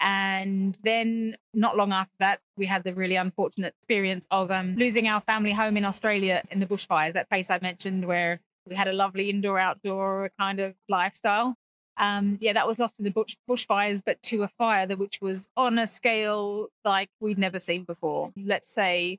And then, not long after that, we had the really unfortunate experience of um, losing our family home in Australia in the bushfires. That place I mentioned, where we had a lovely indoor outdoor kind of lifestyle, um, yeah, that was lost in the bush, bushfires, but to a fire that which was on a scale like we'd never seen before. Let's say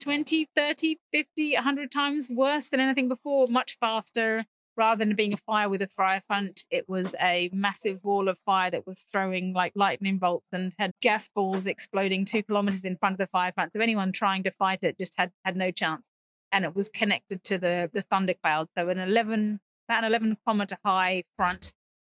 20, 30, 50, 100 times worse than anything before, much faster. Rather than being a fire with a fire front, it was a massive wall of fire that was throwing like lightning bolts and had gas balls exploding two kilometers in front of the fire front. So anyone trying to fight it just had, had no chance. And it was connected to the, the thunder cloud. So an 11, about an 11 kilometer high front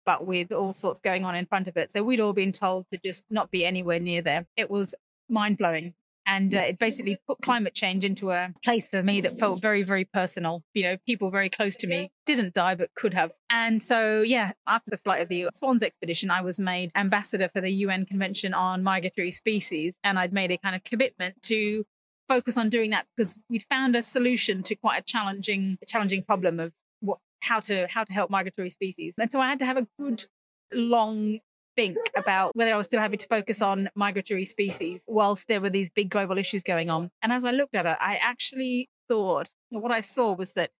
but with all sorts going on in front of it. So we'd all been told to just not be anywhere near there. It was mind blowing. And uh, it basically put climate change into a place for me that felt very, very personal. You know, people very close to me didn't die, but could have. And so, yeah, after the flight of the Swans expedition, I was made ambassador for the UN Convention on Migratory Species. And I'd made a kind of commitment to focus on doing that because we'd found a solution to quite a challenging, challenging problem of how to how to help migratory species. And so I had to have a good long think about whether I was still happy to focus on migratory species whilst there were these big global issues going on. And as I looked at it, I actually thought what I saw was that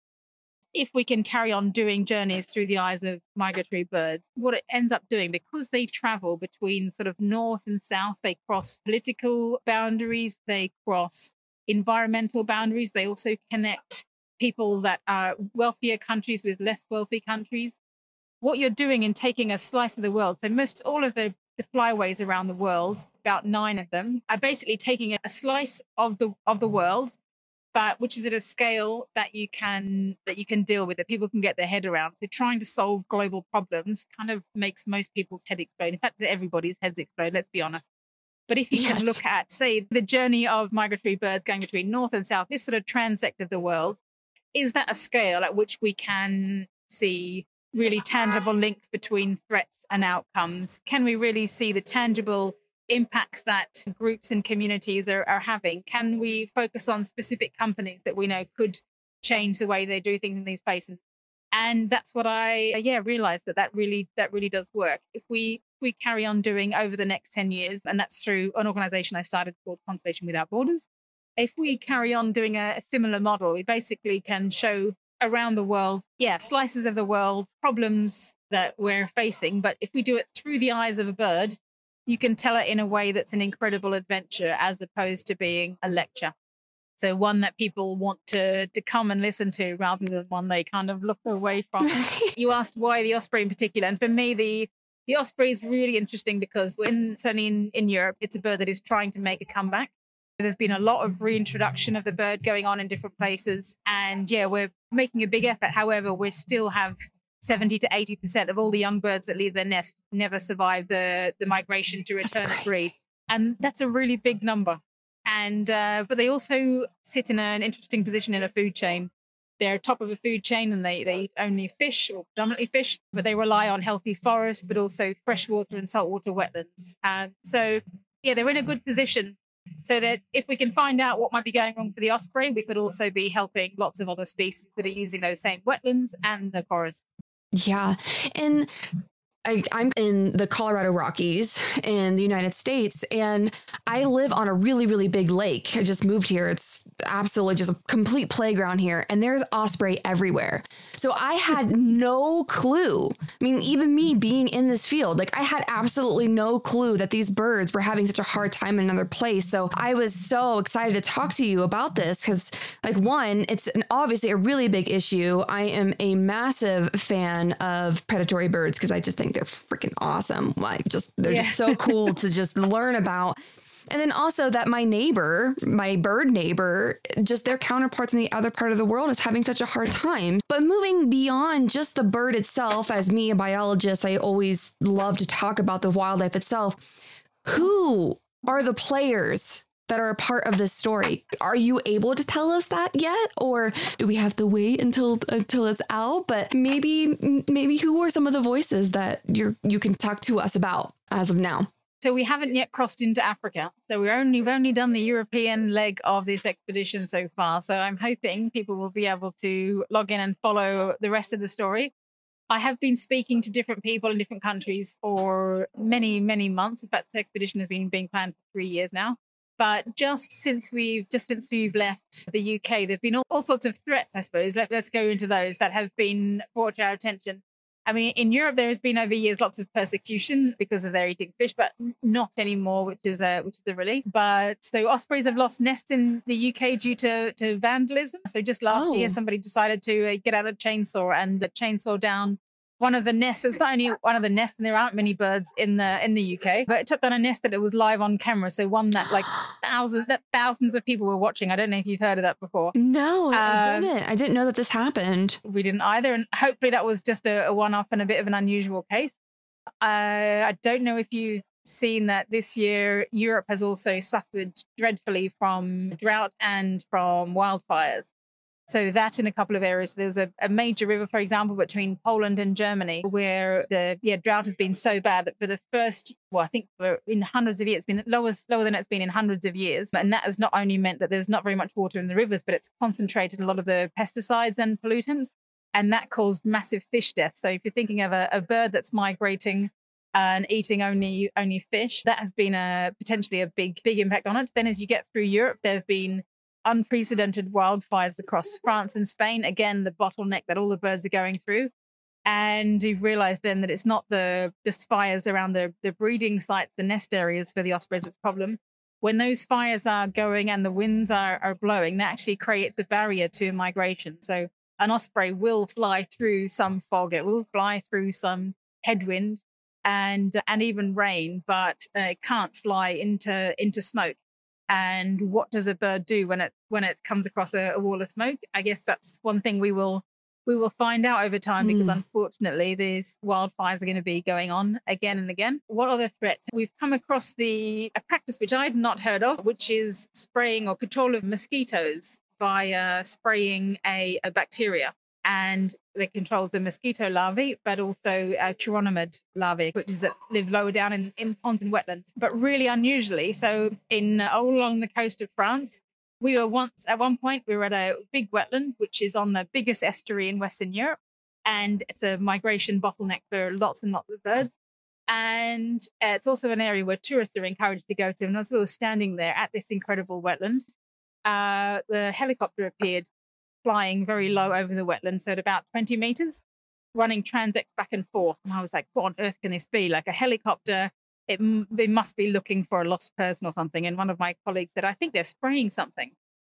if we can carry on doing journeys through the eyes of migratory birds, what it ends up doing, because they travel between sort of north and south, they cross political boundaries, they cross environmental boundaries, they also connect people that are wealthier countries with less wealthy countries. What you're doing in taking a slice of the world, so most all of the, the flyways around the world, about nine of them, are basically taking a slice of the of the world, but which is at a scale that you can that you can deal with, that people can get their head around. So trying to solve global problems kind of makes most people's head explode. In fact, everybody's heads explode. Let's be honest. But if you yes. can look at, say, the journey of migratory birds going between north and south, this sort of transect of the world, is that a scale at which we can see really tangible links between threats and outcomes? Can we really see the tangible impacts that groups and communities are, are having? Can we focus on specific companies that we know could change the way they do things in these places? And that's what I, yeah, realized that that really, that really does work. If we, we carry on doing over the next 10 years, and that's through an organization I started called Conservation Without Borders, if we carry on doing a, a similar model, we basically can show around the world, yeah, slices of the world, problems that we're facing. But if we do it through the eyes of a bird, you can tell it in a way that's an incredible adventure as opposed to being a lecture. So one that people want to to come and listen to rather than one they kind of look away from. (laughs) you asked why the osprey in particular, and for me the the osprey is really interesting because when certainly in, in Europe, it's a bird that is trying to make a comeback. There's been a lot of reintroduction of the bird going on in different places. And yeah, we're making a big effort. However, we still have 70 to 80% of all the young birds that leave their nest never survive the, the migration to return to breed. And that's a really big number. And, uh, but they also sit in an interesting position in a food chain. they're top of a food chain and they, they eat only fish or predominantly fish, but they rely on healthy forests, but also freshwater and saltwater wetlands. And so, yeah, they're in a good position so that if we can find out what might be going wrong for the osprey, we could also be helping lots of other species that are using those same wetlands and the forests. Yeah. And I, am in the Colorado Rockies in the United States, and I live on a really, really big lake. I just moved here. It's absolutely just a complete playground here, and there's osprey everywhere. So I had no clue. I mean, even me being in this field, like I had absolutely no clue that these birds were having such a hard time in another place. So I was so excited to talk to you about this because, like, one, it's an, obviously a really big issue. I am a massive fan of predatory birds because I just think think they're freaking awesome. Like just they're yeah. just so (laughs) cool to just learn about. And then also that my neighbor, my bird neighbor, just their counterparts in the other part of the world is having such a hard time. But moving beyond just the bird itself, as me, a biologist, I always love to talk about the wildlife itself. Who are the players that are a part of this story. Are you able to tell us that yet, or do we have to wait until until it's out? But maybe maybe who are some of the voices that you you can talk to us about as of now? So we haven't yet crossed into Africa. So we're only we've only done the European leg of this expedition so far. So I'm hoping people will be able to log in and follow the rest of the story. I have been speaking to different people in different countries for many, many months. In fact, the expedition has been being planned for three years now. But just since we've just since we've left the UK, there've been all, all sorts of threats, I suppose. Let, us go into those that have been brought to our attention. I mean, in Europe, there has been over years lots of persecution because of their eating fish, but not anymore, which is a which is a relief. But so ospreys have lost nests in the UK due to to vandalism. So just last oh. year, somebody decided to uh, get out a chainsaw and the chainsaw down one of the nests. It's not only one of the nests, and there aren't many birds in the in the UK, but it took down a nest that it was live on camera. So one that like (gasps) thousands that thousands of people were watching. I don't know if you've heard of that before. No, um, I didn't. I didn't know that this happened. We didn't either, and hopefully that was just a, a one off and a bit of an unusual case. Uh, I don't know if you've seen that this year Europe has also suffered dreadfully from drought and from wildfires. So that in a couple of areas. There's a, a, major river, for example, between Poland and Germany, where the yeah drought has been so bad that for the first, well, I think in hundreds of years, it's been lower lower than it's been in hundreds of years, and that has not only meant that there's not very much water in the rivers, but it's concentrated a lot of the pesticides and pollutants, and that caused massive fish deaths. So if you're thinking of a, a bird that's migrating and eating only only fish, that has been a potentially a big big impact on it. Then as you get through Europe, there have been unprecedented wildfires across France and Spain. Again, the bottleneck that all the birds are going through. And you've realized then that it's not the just fires around the, the breeding sites, the nest areas for the ospreys that's problem. When those fires are going and the winds are, are blowing, that actually creates a barrier to migration. So an osprey will fly through some fog, it will fly through some headwind and and even rain, but uh, it can't fly into into smoke and what does a bird do when it when it comes across a, a wall of smoke i guess that's one thing we will we will find out over time because mm. unfortunately these wildfires are going to be going on again and again. What other threats? We've come across the a practice which I'd not heard of, which is spraying or control of mosquitoes via spraying a, a bacteria and that controls the mosquito larvae, but also uh, chironomid larvae, which is that live lower down in, in ponds and wetlands. But really unusually, so in uh, all along the coast of France, we were once at one point we were at a big wetland, which is on the biggest estuary in Western Europe, and it's a migration bottleneck for lots and lots of birds. And uh, it's also an area where tourists are encouraged to go to. And as we were standing there at this incredible wetland, uh, the helicopter appeared flying very low over the wetland, so at about 20 meters, running transects back and forth. And I was like, what on earth can this be? Like a helicopter, it, they must be looking for a lost person or something. And one of my colleagues said, I think they're spraying something.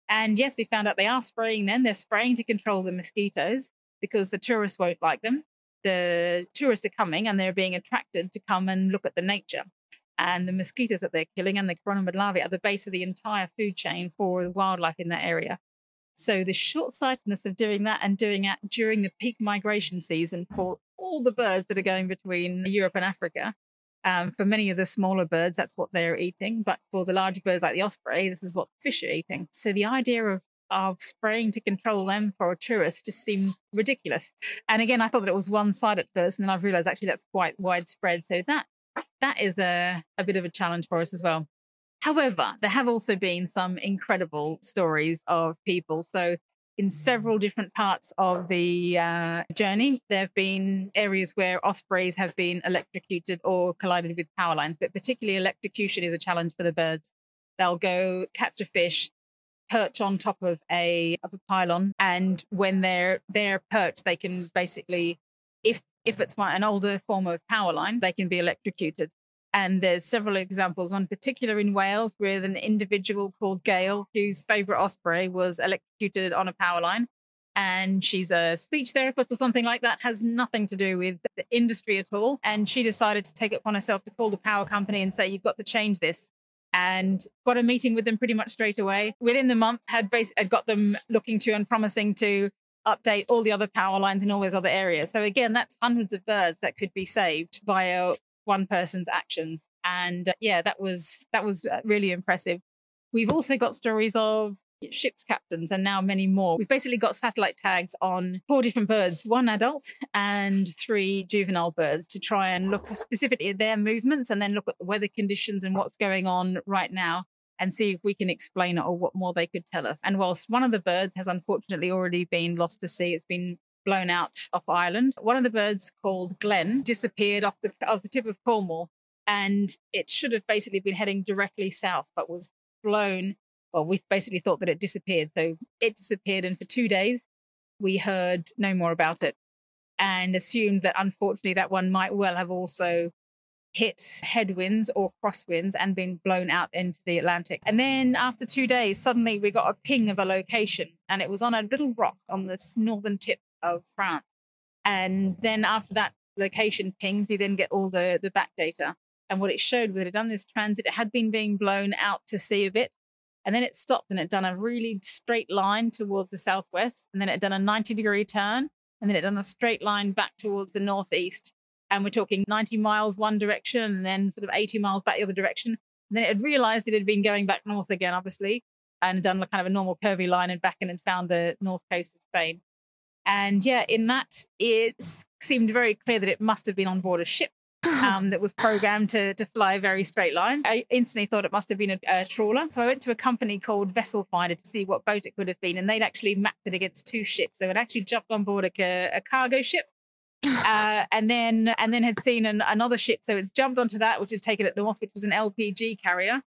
And yes, we found out they are spraying then. They're spraying to control the mosquitoes because the tourists won't like them. The tourists are coming and they're being attracted to come and look at the nature. And the mosquitoes that they're killing and the chironomid larvae are the base of the entire food chain for the wildlife in that area. So the short sightedness of doing that and doing it during the peak migration season for all the birds that are going between Europe and Africa. Um, for many of the smaller birds, that's what they're eating. But for the larger birds like the osprey, this is what fish are eating. So the idea of of spraying to control them for a tourist just seems ridiculous. And again, I thought that it was one side at first, and then I've realized actually that's quite widespread. So that that is a, a bit of a challenge for us as well. However, there have also been some incredible stories of people. So in several different parts of the uh, journey. There have been areas where ospreys have been electrocuted or collided with power lines, but particularly electrocution is a challenge for the birds. They'll go catch a fish, perch on top of a of a pylon, and when they're they're perched, they can basically, if if it's an older form of power line, they can be electrocuted. And there's several examples, one particular in Wales, with an individual called Gail, whose favorite osprey was electrocuted on a power line. And she's a speech therapist or something like that, has nothing to do with the industry at all. And she decided to take it upon herself to call the power company and say, You've got to change this. And got a meeting with them pretty much straight away. Within the month, had, bas- had got them looking to and promising to update all the other power lines in all those other areas. So again, that's hundreds of birds that could be saved via one person's actions. And uh, yeah, that was that was uh, really impressive. We've also got stories of ships captains and now many more. We've basically got satellite tags on four different birds, one adult and three juvenile birds to try and look specifically at their movements and then look at the weather conditions and what's going on right now and see if we can explain it or what more they could tell us. And whilst one of the birds has unfortunately already been lost to sea, it's been blown out off Ireland. One of the birds called Glen disappeared off the off the tip of Cornwall, and it should have basically been heading directly south, but was blown. Well, we basically thought that it disappeared, so it disappeared, and for two days we heard no more about it, and assumed that unfortunately that one might well have also hit headwinds or crosswinds and been blown out into the Atlantic. And then after two days, suddenly we got a ping of a location, and it was on a little rock on this northern tip of France. And then after that location pings, you then get all the, the back data. And what it showed was it had done this transit, it had been being blown out to sea a bit. And then it stopped and it done a really straight line towards the southwest. And then it had done a 90 degree turn. And then it done a straight line back towards the northeast. And we're talking 90 miles one direction and then sort of 80 miles back the other direction. And then it had realized it had been going back north again, obviously, and done kind of a normal curvy line and back and found the north coast of Spain. And yeah, in that, it seemed very clear that it must have been on board a ship (laughs) um, that was programmed to, to fly a very straight line. I instantly thought it must have been a, a, trawler. So I went to a company called Vessel Finder to see what boat it could have been. And they'd actually mapped it against two ships. They had actually jumped on board a, a cargo ship. (laughs) Uh, and then and then had seen an, another ship. So it's jumped onto that, which is taken at north, which was an LPG carrier.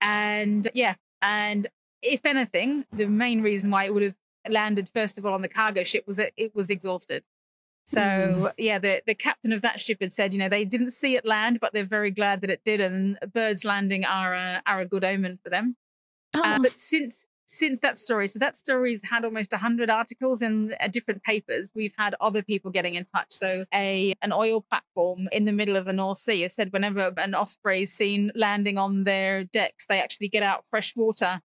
And yeah, and if anything, the main reason why it would have landed first of all on the cargo ship was that it was exhausted. So mm. yeah, the the captain of that ship had said, you know, they didn't see it land, but they're very glad that it did, and birds landing are a, are a good omen for them. Uh, oh. Uh, but since since that story, so that story's had almost hundred articles in uh, different papers. We've had other people getting in touch. So a an oil platform in the middle of the North Sea has said whenever an osprey is seen landing on their decks, they actually get out fresh water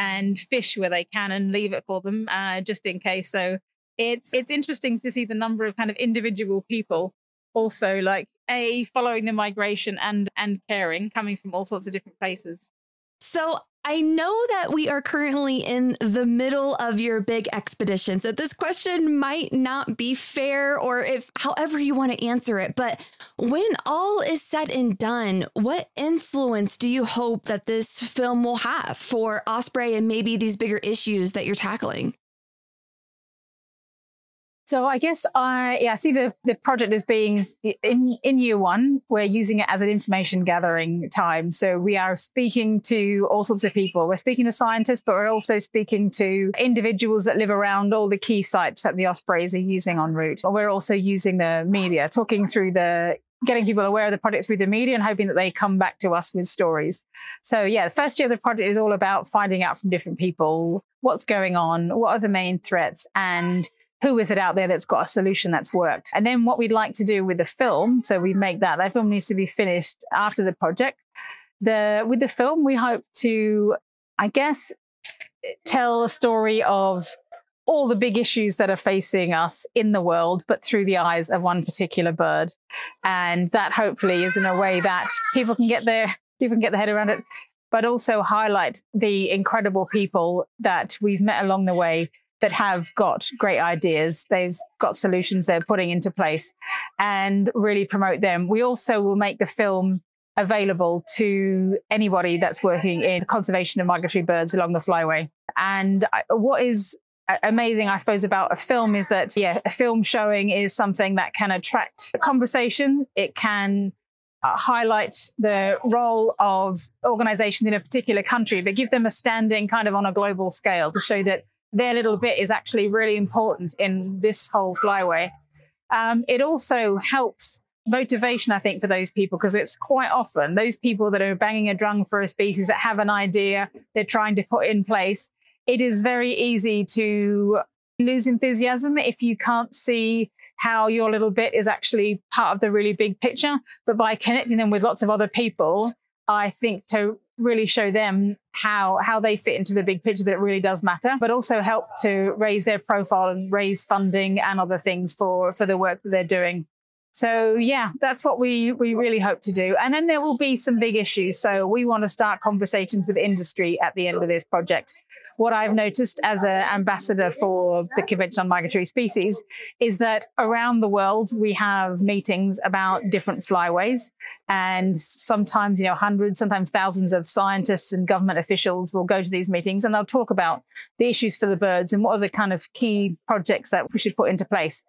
and fish where they can and leave it for them uh, just in case. So it's it's interesting to see the number of kind of individual people also like a following the migration and and caring coming from all sorts of different places. So I know that we are currently in the middle of your big expedition. So this question might not be fair or if however you want to answer it, but when all is said and done, what influence do you hope that this film will have for Osprey and maybe these bigger issues that you're tackling? So I guess I yeah I see the the project as being in in year one we're using it as an information gathering time. So we are speaking to all sorts of people. We're speaking to scientists, but we're also speaking to individuals that live around all the key sites that the ospreys are using en route. We're also using the media, talking through the getting people aware of the project through the media and hoping that they come back to us with stories. So yeah, the first year of the project is all about finding out from different people what's going on, what are the main threats, and who is it out there that's got a solution that's worked? And then what we'd like to do with the film, so we make that, that film needs to be finished after the project. The, with the film, we hope to, I guess, tell a story of all the big issues that are facing us in the world, but through the eyes of one particular bird. And that hopefully is in a way that people can get their people can get their head around it but also highlight the incredible people that we've met along the way that have got great ideas. They've got solutions they're putting into place and really promote them. We also will make the film available to anybody that's working in conservation of migratory birds along the flyway. And what is amazing, I suppose, about a film is that, yeah, a film showing is something that can attract conversation. It can uh, highlight the role of organizations in a particular country, but give them a standing kind of on a global scale to show that their little bit is actually really important in this whole flyway. Um, it also helps motivation, I think, for those people, because it's quite often those people that are banging a drum for a species that have an idea they're trying to put in place. It is very easy to lose enthusiasm if you can't see how your little bit is actually part of the really big picture. But by connecting them with lots of other people, I think to really show them how how they fit into the big picture that really does matter, but also help to raise their profile and raise funding and other things for for the work that they're doing. So yeah, that's what we we really hope to do. And then there will be some big issues. So we want to start conversations with industry at the end of this project. What I've noticed as an ambassador for the Convention on Migratory Species is that around the world we have meetings about different flyways, and sometimes you know hundreds, sometimes thousands of scientists and government officials will go to these meetings and they'll talk about the issues for the birds and what are the kind of key projects that we should put into place.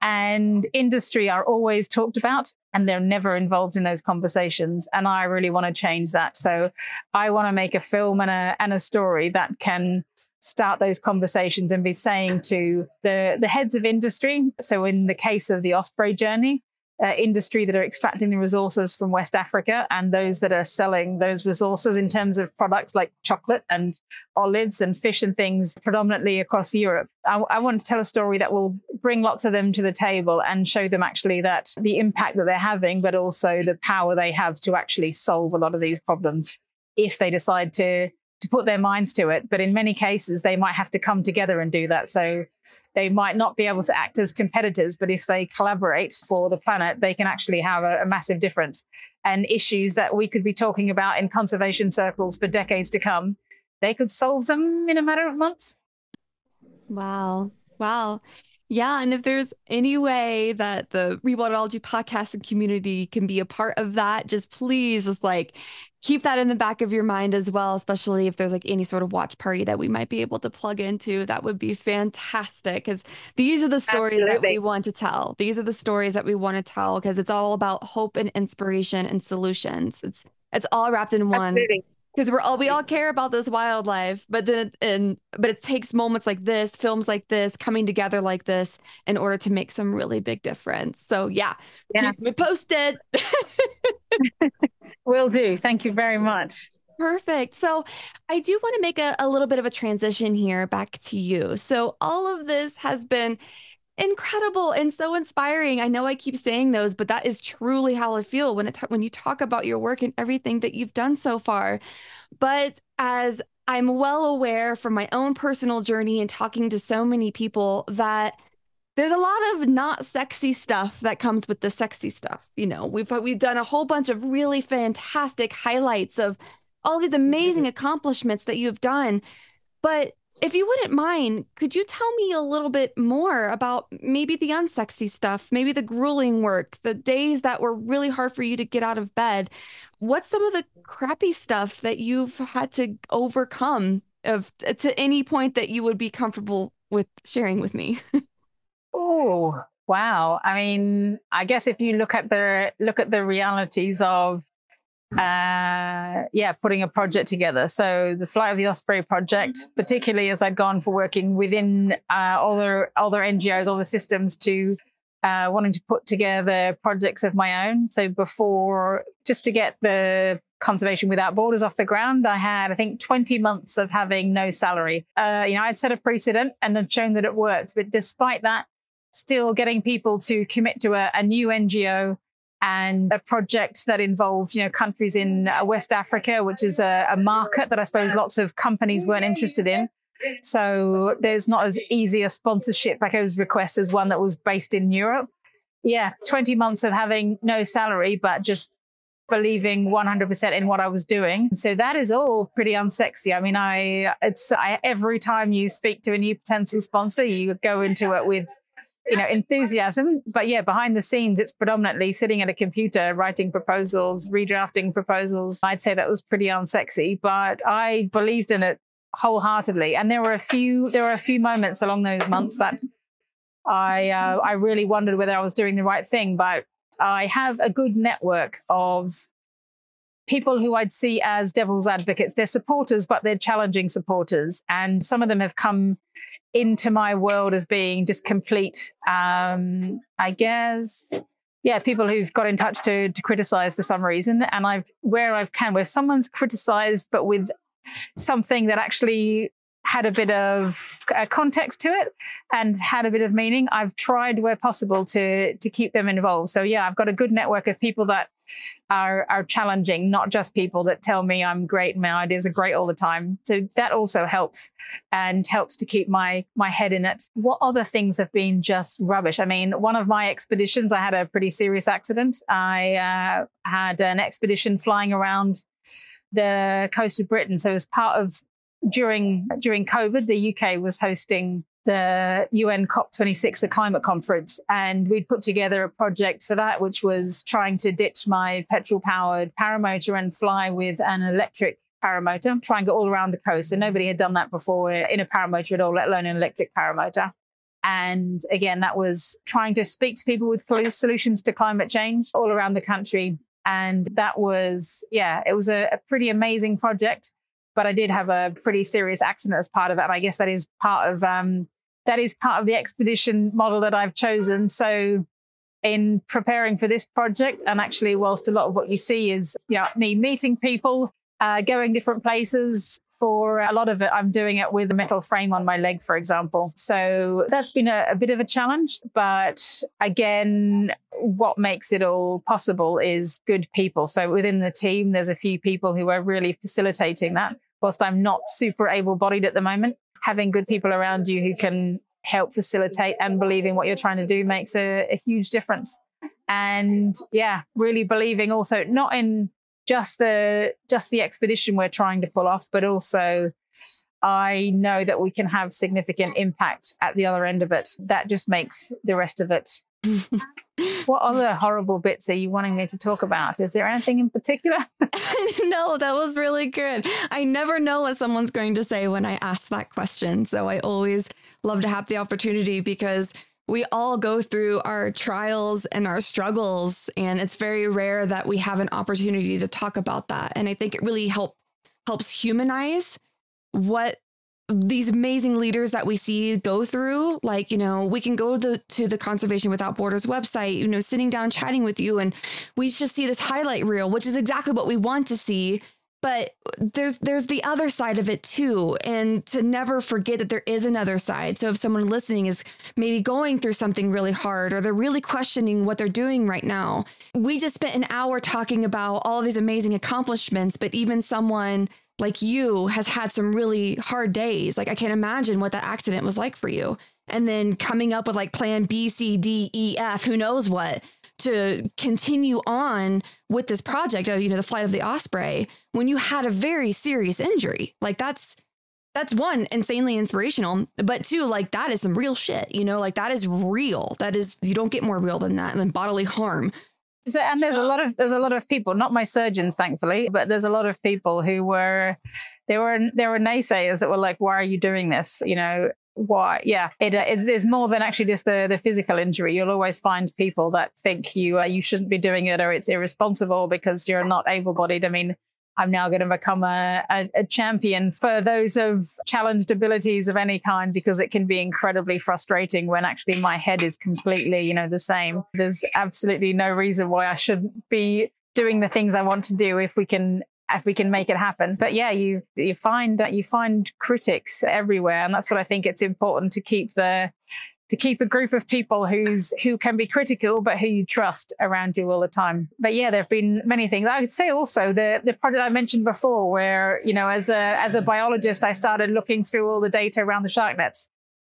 And industry are always always talked about and they're never involved in those conversations. And I really want to change that. So I want to make a film and a, and a story that can start those conversations and be saying to the, the heads of industry. So in the case of the Osprey journey, uh, industry that are extracting the resources from West Africa and those that are selling those resources in terms of products like chocolate and olives and fish and things predominantly across Europe. I, I, want to tell a story that will bring lots of them to the table and show them actually that the impact that they're having, but also the power they have to actually solve a lot of these problems if they decide to to put their minds to it. But in many cases, they might have to come together and do that. So they might not be able to act as competitors, but if they collaborate for the planet, they can actually have a, a massive difference. And issues that we could be talking about in conservation circles for decades to come, they could solve them in a matter of months. Wow. Wow. Yeah, and if there's any way that the Rewildology podcast and community can be a part of that, just please just like keep that in the back of your mind as well, especially if there's like any sort of watch party that we might be able to plug into. That would be fantastic because these are the stories Absolutely. that we want to tell. These are the stories that we want to tell because it's all about hope and inspiration and solutions. It's it's all wrapped in one. Absolutely because we're all we all care about this wildlife but then and but it takes moments like this films like this coming together like this in order to make some really big difference so yeah, yeah. keep me posted (laughs) will do thank you very much Perfect. So, I do want to make a, a little bit of a transition here back to you. So, all of this has been incredible and so inspiring. I know I keep saying those, but that is truly how I feel when it when you talk about your work and everything that you've done so far. But as I'm well aware from my own personal journey and talking to so many people that there's a lot of not sexy stuff that comes with the sexy stuff. You know, we've we've done a whole bunch of really fantastic highlights of all these amazing mm-hmm. accomplishments that you've done. But if you wouldn't mind, could you tell me a little bit more about maybe the unsexy stuff, maybe the grueling work, the days that were really hard for you to get out of bed? What's some of the crappy stuff that you've had to overcome of to any point that you would be comfortable with sharing with me? (laughs) oh, wow. I mean, I guess if you look at the look at the realities of uh, yeah, putting a project together. So the Flight of the Osprey project, particularly as I'd gone for working within uh, all the other NGOs, all the systems to uh, wanting to put together projects of my own. So before, just to get the Conservation Without Borders off the ground, I had, I think, 20 months of having no salary. Uh, you know, I'd set a precedent and had shown that it worked. But despite that, still getting people to commit to a, a new NGO and a project that involved, you know, countries in uh, West Africa, which is a, a market that I suppose lots of companies weren't interested in. So there's not as easy a sponsorship was request as one that was based in Europe. Yeah, 20 months of having no salary, but just believing 100% in what I was doing. So that is all pretty unsexy. I mean, I, it's I, every time you speak to a new potential sponsor, you go into it with, you know, enthusiasm. But yeah, behind the scenes, it's predominantly sitting at a computer, writing proposals, redrafting proposals. I'd say that was pretty unsexy, but I believed in it wholeheartedly. And there were a few, there were a few moments along those months that I, uh, I really wondered whether I was doing the right thing, but I have a good network of people who I'd see as devil's advocates. They're supporters, but they're challenging supporters. And some of them have come into my world as being just complete, um, I guess, yeah, people who've got in touch to, to criticize for some reason. And I've, where I've can, where someone's criticized, but with something that actually had a bit of uh, context to it and had a bit of meaning. I've tried where possible to to keep them involved. So yeah, I've got a good network of people that are are challenging, not just people that tell me I'm great and my ideas are great all the time. So that also helps and helps to keep my my head in it. What other things have been just rubbish? I mean, one of my expeditions, I had a pretty serious accident. I uh, had an expedition flying around the coast of Britain. So as part of during during COVID, the UK was hosting the UN COP26, the climate conference, and we'd put together a project for that, which was trying to ditch my petrol powered paramotor and fly with an electric paramotor, try and go all around the coast. And nobody had done that before in a paramotor at all, let alone an electric paramotor. And again, that was trying to speak to people with solutions to climate change all around the country. And that was, yeah, it was a, a pretty amazing project but I did have a pretty serious accident as part of it. And I guess that is part of um, that is part of the expedition model that I've chosen. So in preparing for this project, and actually, whilst a lot of what you see is you know, me meeting people, uh, going different places. For a lot of it, I'm doing it with a metal frame on my leg, for example. So that's been a, a bit of a challenge. But again, what makes it all possible is good people. So within the team, there's a few people who are really facilitating that whilst I'm not super able bodied at the moment, having good people around you who can help facilitate and believe in what you're trying to do makes a, a huge difference. And yeah, really believing also not in just the just the expedition we're trying to pull off, but also I know that we can have significant impact at the other end of it. That just makes the rest of it what other horrible bits are you wanting me to talk about? Is there anything in particular? (laughs) (laughs) no, that was really good. I never know what someone's going to say when I ask that question. So I always love to have the opportunity because we all go through our trials and our struggles and it's very rare that we have an opportunity to talk about that and i think it really help helps humanize what these amazing leaders that we see go through like you know we can go to the, to the conservation without borders website you know sitting down chatting with you and we just see this highlight reel which is exactly what we want to see. But there's there's the other side of it too and to never forget that there is another side. So if someone listening is maybe going through something really hard or they're really questioning what they're doing right now we just spent an hour talking about all of these amazing accomplishments but even someone like you has had some really hard days. Like I can't imagine what that accident was like for you. And then coming up with like plan B, C, D, E, F, who knows what to continue on with this project of, you know, the flight of the Osprey when you had a very serious injury. Like that's that's one insanely inspirational, but two, like that is some real shit, you know, like that is real. That is you don't get more real than that. And then bodily harm so, and there's a lot of there's a lot of people, not my surgeons, thankfully, but there's a lot of people who were there were there were naysayers that were like, "Why are you doing this?" You know, why? Yeah, it, uh, it's, it's more than actually just the the physical injury. You'll always find people that think you uh, you shouldn't be doing it or it's irresponsible because you're not able-bodied. I mean, I'm now going to become a, a, a, champion for those of challenged abilities of any kind because it can be incredibly frustrating when actually my head is completely, you know, the same. There's absolutely no reason why I shouldn't be doing the things I want to do if we can if we can make it happen. But yeah, you you find you find critics everywhere, and that's what I think it's important to keep the to keep a group of people who's who can be critical but who you trust around you all the time. But yeah, there have been many things. I would say also the the project I mentioned before, where you know as a as a biologist, I started looking through all the data around the shark nets.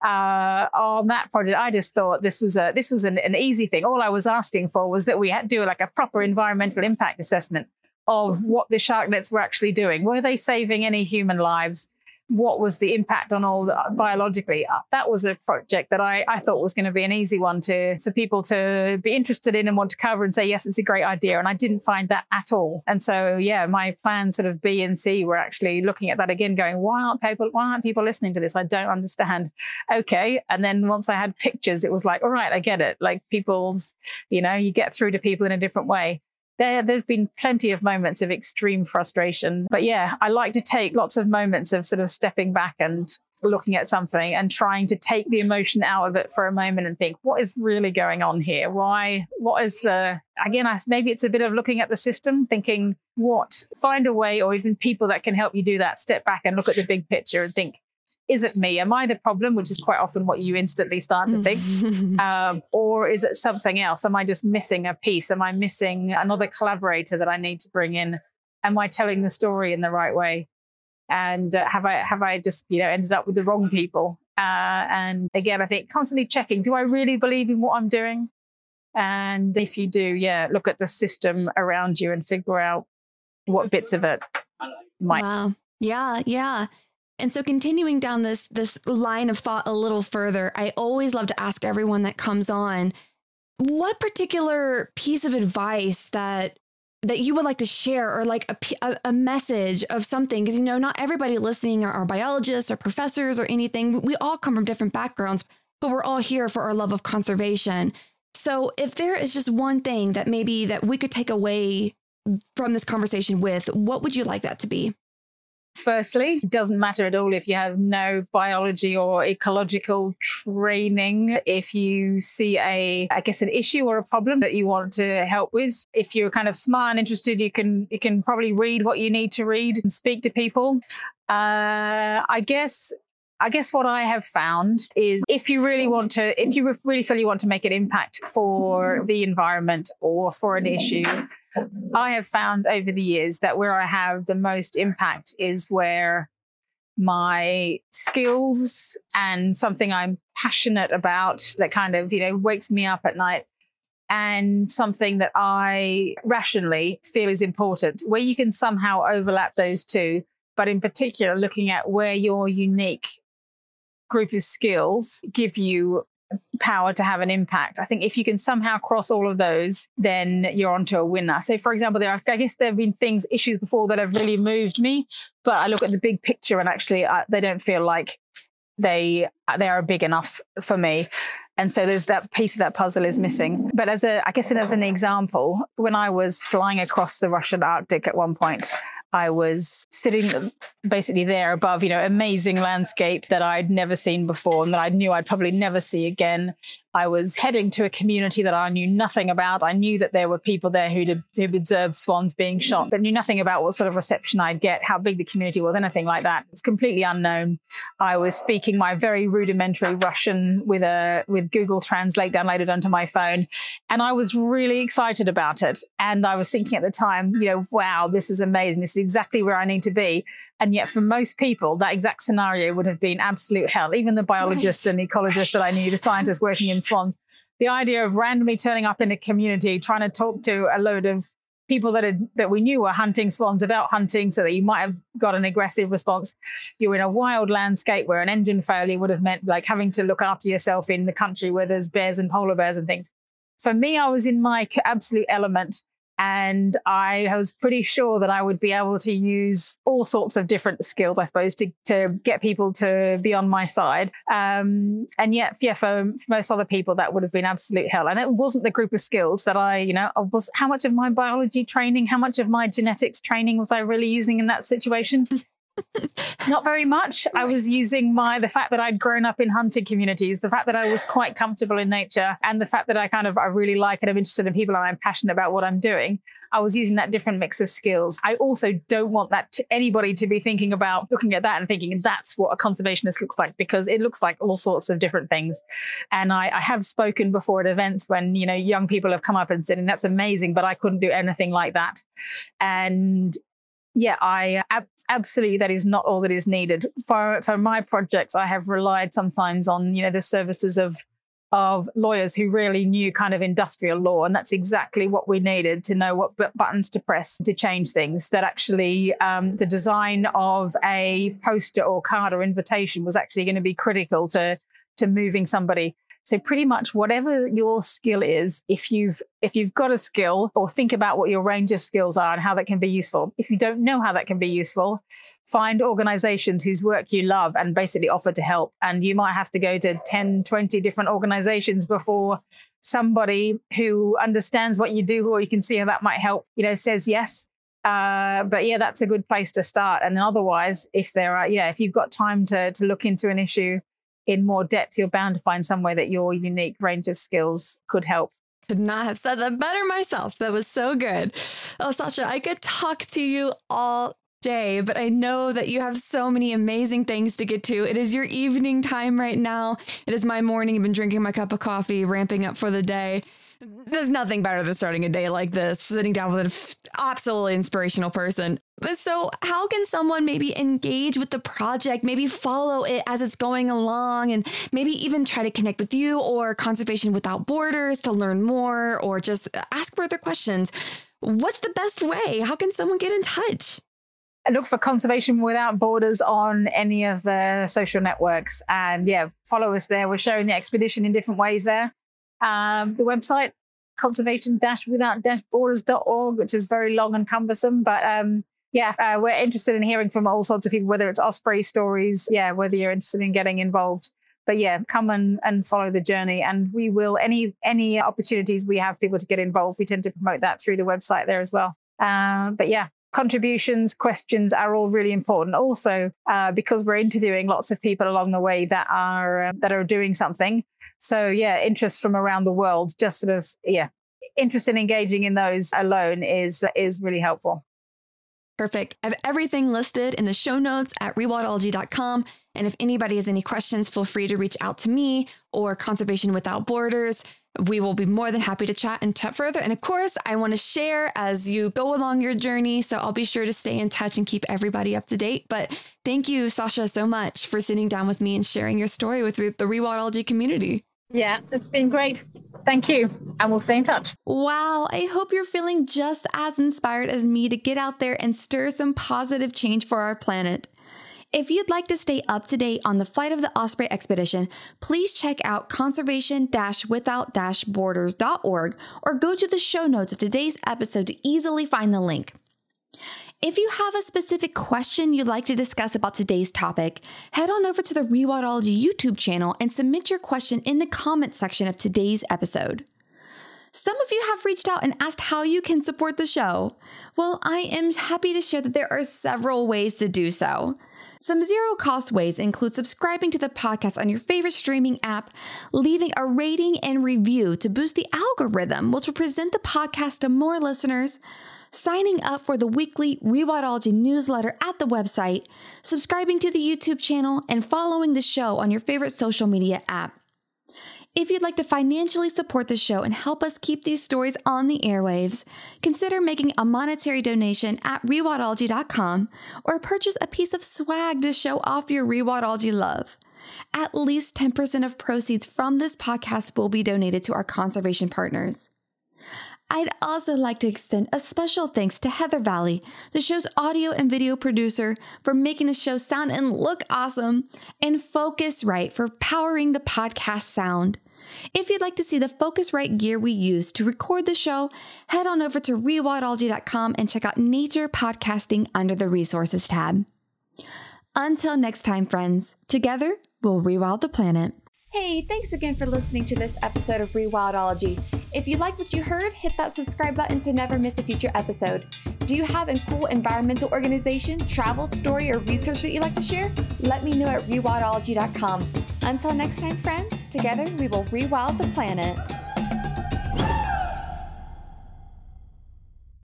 uh, on that project, I just thought this was a this was an, an easy thing. All I was asking for was that we had to do like a proper environmental impact assessment of what the shark nets were actually doing. Were they saving any human lives? What was the impact on all the, biologically? Uh, that was a project that I, I thought was going to be an easy one to for people to be interested in and want to cover and say yes it's a great idea. And i didn't find that at all. And so yeah my plan sort of b and c were actually looking at that again going why aren't people why aren't people listening to this? I don't understand. Okay. And then once i had pictures it was like all right i get it. Like people's you know you get through to people in a different way there, there's been plenty of moments of extreme frustration. But yeah, I like to take lots of moments of sort of stepping back and looking at something and trying to take the emotion out of it for a moment and think, what is really going on here? Why? What is the, again, I, maybe it's a bit of looking at the system, thinking, what? Find a way, or even people that can help you do that. Step back and look at the big picture and think, is it me? Am I the problem? Which is quite often what you instantly start to think. (laughs) um, or is it something else? Am I just missing a piece? Am I missing another collaborator that I need to bring in? Am I telling the story in the right way? And uh, have I have I just you know ended up with the wrong people? Uh, and again, I think constantly checking: Do I really believe in what I'm doing? And if you do, yeah, look at the system around you and figure out what bits of it might. Wow. Yeah, yeah. And so continuing down this this line of thought a little further, I always love to ask everyone that comes on what particular piece of advice that that you would like to share or like a, a, message of something? Because you know not everybody listening are, are biologists or professors or anything. We all come from different backgrounds but we're all here for our love of conservation. So if there is just one thing that maybe that we could take away from this conversation with what would you like that to be Firstly, it doesn't matter at all if you have no biology or ecological training. If you see a, I guess, an issue or a problem that you want to help with, if you're kind of smart and interested, you can you can probably read what you need to read and speak to people. Uh, I guess I guess what I have found is if you really want to, if you really feel you want to make an impact for the environment or for an issue, I have found over the years that where I have the most impact is where my skills and something I'm passionate about that kind of, you know, wakes me up at night and something that I rationally feel is important, where you can somehow overlap those two. But in particular, looking at where your unique group of skills give you power to have an impact. I think if you can somehow cross all of those, then you're onto a winner. So, for example, there are, I guess there have been things, issues before that have really moved me, but I look at the big picture and actually I, they don't feel like they they are big enough for me. And so there's that piece of that puzzle is missing. But as a, I guess, as an example, when I was flying across the Russian Arctic at one point, I was sitting basically there above, you know, amazing landscape that I'd never seen before and that I knew I'd probably never see again. I was heading to a community that I knew nothing about. I knew that there were people there who'd, who'd observed swans being shot, but knew nothing about what sort of reception I'd get, how big the community was, anything like that. It's completely unknown. I was speaking my very rudimentary Russian with a with Google Translate downloaded onto my phone, and I was really excited about it. And I was thinking at the time, you know, wow, this is amazing. This is exactly where I need to be. And yet, for most people, that exact scenario would have been absolute hell. Even the biologists right. and ecologists that I knew, the scientists working in swans, the idea of randomly turning up in a community, trying to talk to a load of people that had, that we knew were hunting swans about hunting, so that you might have got an aggressive response. You're in a wild landscape where an engine failure would have meant like having to look after yourself in the country where there's bears and polar bears and things. For me, I was in my absolute element. And I was pretty sure that I would be able to use all sorts of different skills, I suppose, to, to get people to be on my side. Um, and yet, yeah, for, for, most other people, that would have been absolute hell. And it wasn't the group of skills that I, you know, was how much of my biology training, how much of my genetics training was I really using in that situation? Not very much. I was using my the fact that I'd grown up in hunting communities, the fact that I was quite comfortable in nature, and the fact that I kind of I really like and I'm interested in people and I'm passionate about what I'm doing. I was using that different mix of skills. I also don't want that to anybody to be thinking about looking at that and thinking that's what a conservationist looks like because it looks like all sorts of different things. And I, I have spoken before at events when you know young people have come up and said, and that's amazing, but I couldn't do anything like that. And yeah, I ab- absolutely that is not all that is needed for for my projects. I have relied sometimes on you know the services of of lawyers who really knew kind of industrial law, and that's exactly what we needed to know what buttons to press to change things. That actually um, the design of a poster or card or invitation was actually going to be critical to to moving somebody so pretty much whatever your skill is, if you've if you've got a skill or think about what your range of skills are and how that can be useful. If you don't know how that can be useful, find organizations whose work you love and basically offer to help. And you might have to go to 10, 20 different organizations before somebody who understands what you do or you can see how that might help, you know, says yes. Uh, but yeah, that's a good place to start. And otherwise, if there are, yeah, if you've got time to to look into an issue, in more depth, you're bound to find somewhere that your unique range of skills could help. Could not have said that better myself. That was so good. Oh, Sacha, I could talk to you all day, but I know that you have so many amazing things to get to. It is your evening time right now. It is my morning. I've been drinking my cup of coffee, ramping up for the day there's nothing better than starting a day like this, sitting down with an absolutely inspirational person. But so, how can someone maybe engage with the project, maybe follow it as it's going along, and maybe even try to connect with you or Conservation Without Borders to learn more or just uh, ask further questions? What's the best way? How can someone get in touch? look for Conservation Without Borders on any of the social networks. And yeah, follow us there. We're sharing the expedition in different ways there. Um, the website, conservation-without-borders.org, which is very long and cumbersome. But um, yeah, uh, we're interested in hearing from all sorts of people, whether it's Osprey stories, yeah, whether you're interested in getting involved. But yeah, come and, and follow the journey. And we will, any any opportunities we have people to get involved, we tend to promote that through the website there as well. Uh, but yeah, contributions, questions are all really important. Also, uh, because we're interviewing lots of people along the way that are uh, that are doing something. So yeah, interest from around the world, just sort of yeah, interest in engaging in those alone is is really helpful. Perfect. I have everything listed in the show notes at rewildology.com. And if anybody has any questions, feel free to reach out to me or Conservation Without Borders we will be more than happy to chat and chat further. And of course, I want to share as you go along your journey. So I'll be sure to stay in touch and keep everybody up to date. But thank you, Sacha, so much for sitting down with me and sharing your story with the Rewildology community. Yeah, it's been great. Thank you. And we'll stay in touch. Wow. I hope you're feeling just as inspired as me to get out there and stir some positive change for our planet. If you'd like to stay up to date on the flight of the Osprey expedition, please check out conservation without borders.org or go to the show notes of today's episode to easily find the link. If you have a specific question you'd like to discuss about today's topic, head on over to the Rewildology YouTube channel and submit your question in the comments section of today's episode. Some of you have reached out and asked how you can support the show. Well, I am happy to share that there are several ways to do so. Some zero cost ways include subscribing to the podcast on your favorite streaming app, leaving a rating and review to boost the algorithm, which will present the podcast to more listeners, signing up for the weekly Rewildology newsletter at the website, subscribing to the YouTube channel, and following the show on your favorite social media app. If you'd like to financially support the show and help us keep these stories on the airwaves, consider making a monetary donation at rewildology.com or purchase a piece of swag to show off your rewildology love. At least 10% of proceeds from this podcast will be donated to our conservation partners. I'd also like to extend a special thanks to Heather Valley, the show's audio and video producer, for making the show sound and look awesome, and Focusrite for powering the podcast sound. If you'd like to see the Focusrite gear we use to record the show, head on over to rewildology.com and check out Nature Podcasting under the Resources tab. Until next time, friends, together we'll rewild the planet. Hey, thanks again for listening to this episode of Rewildology. If you like what you heard, hit that subscribe button to never miss a future episode. Do you have a cool environmental organization, travel story, or research that you'd like to share? Let me know at rewildology.com. Until next time, friends, together we will rewild the planet.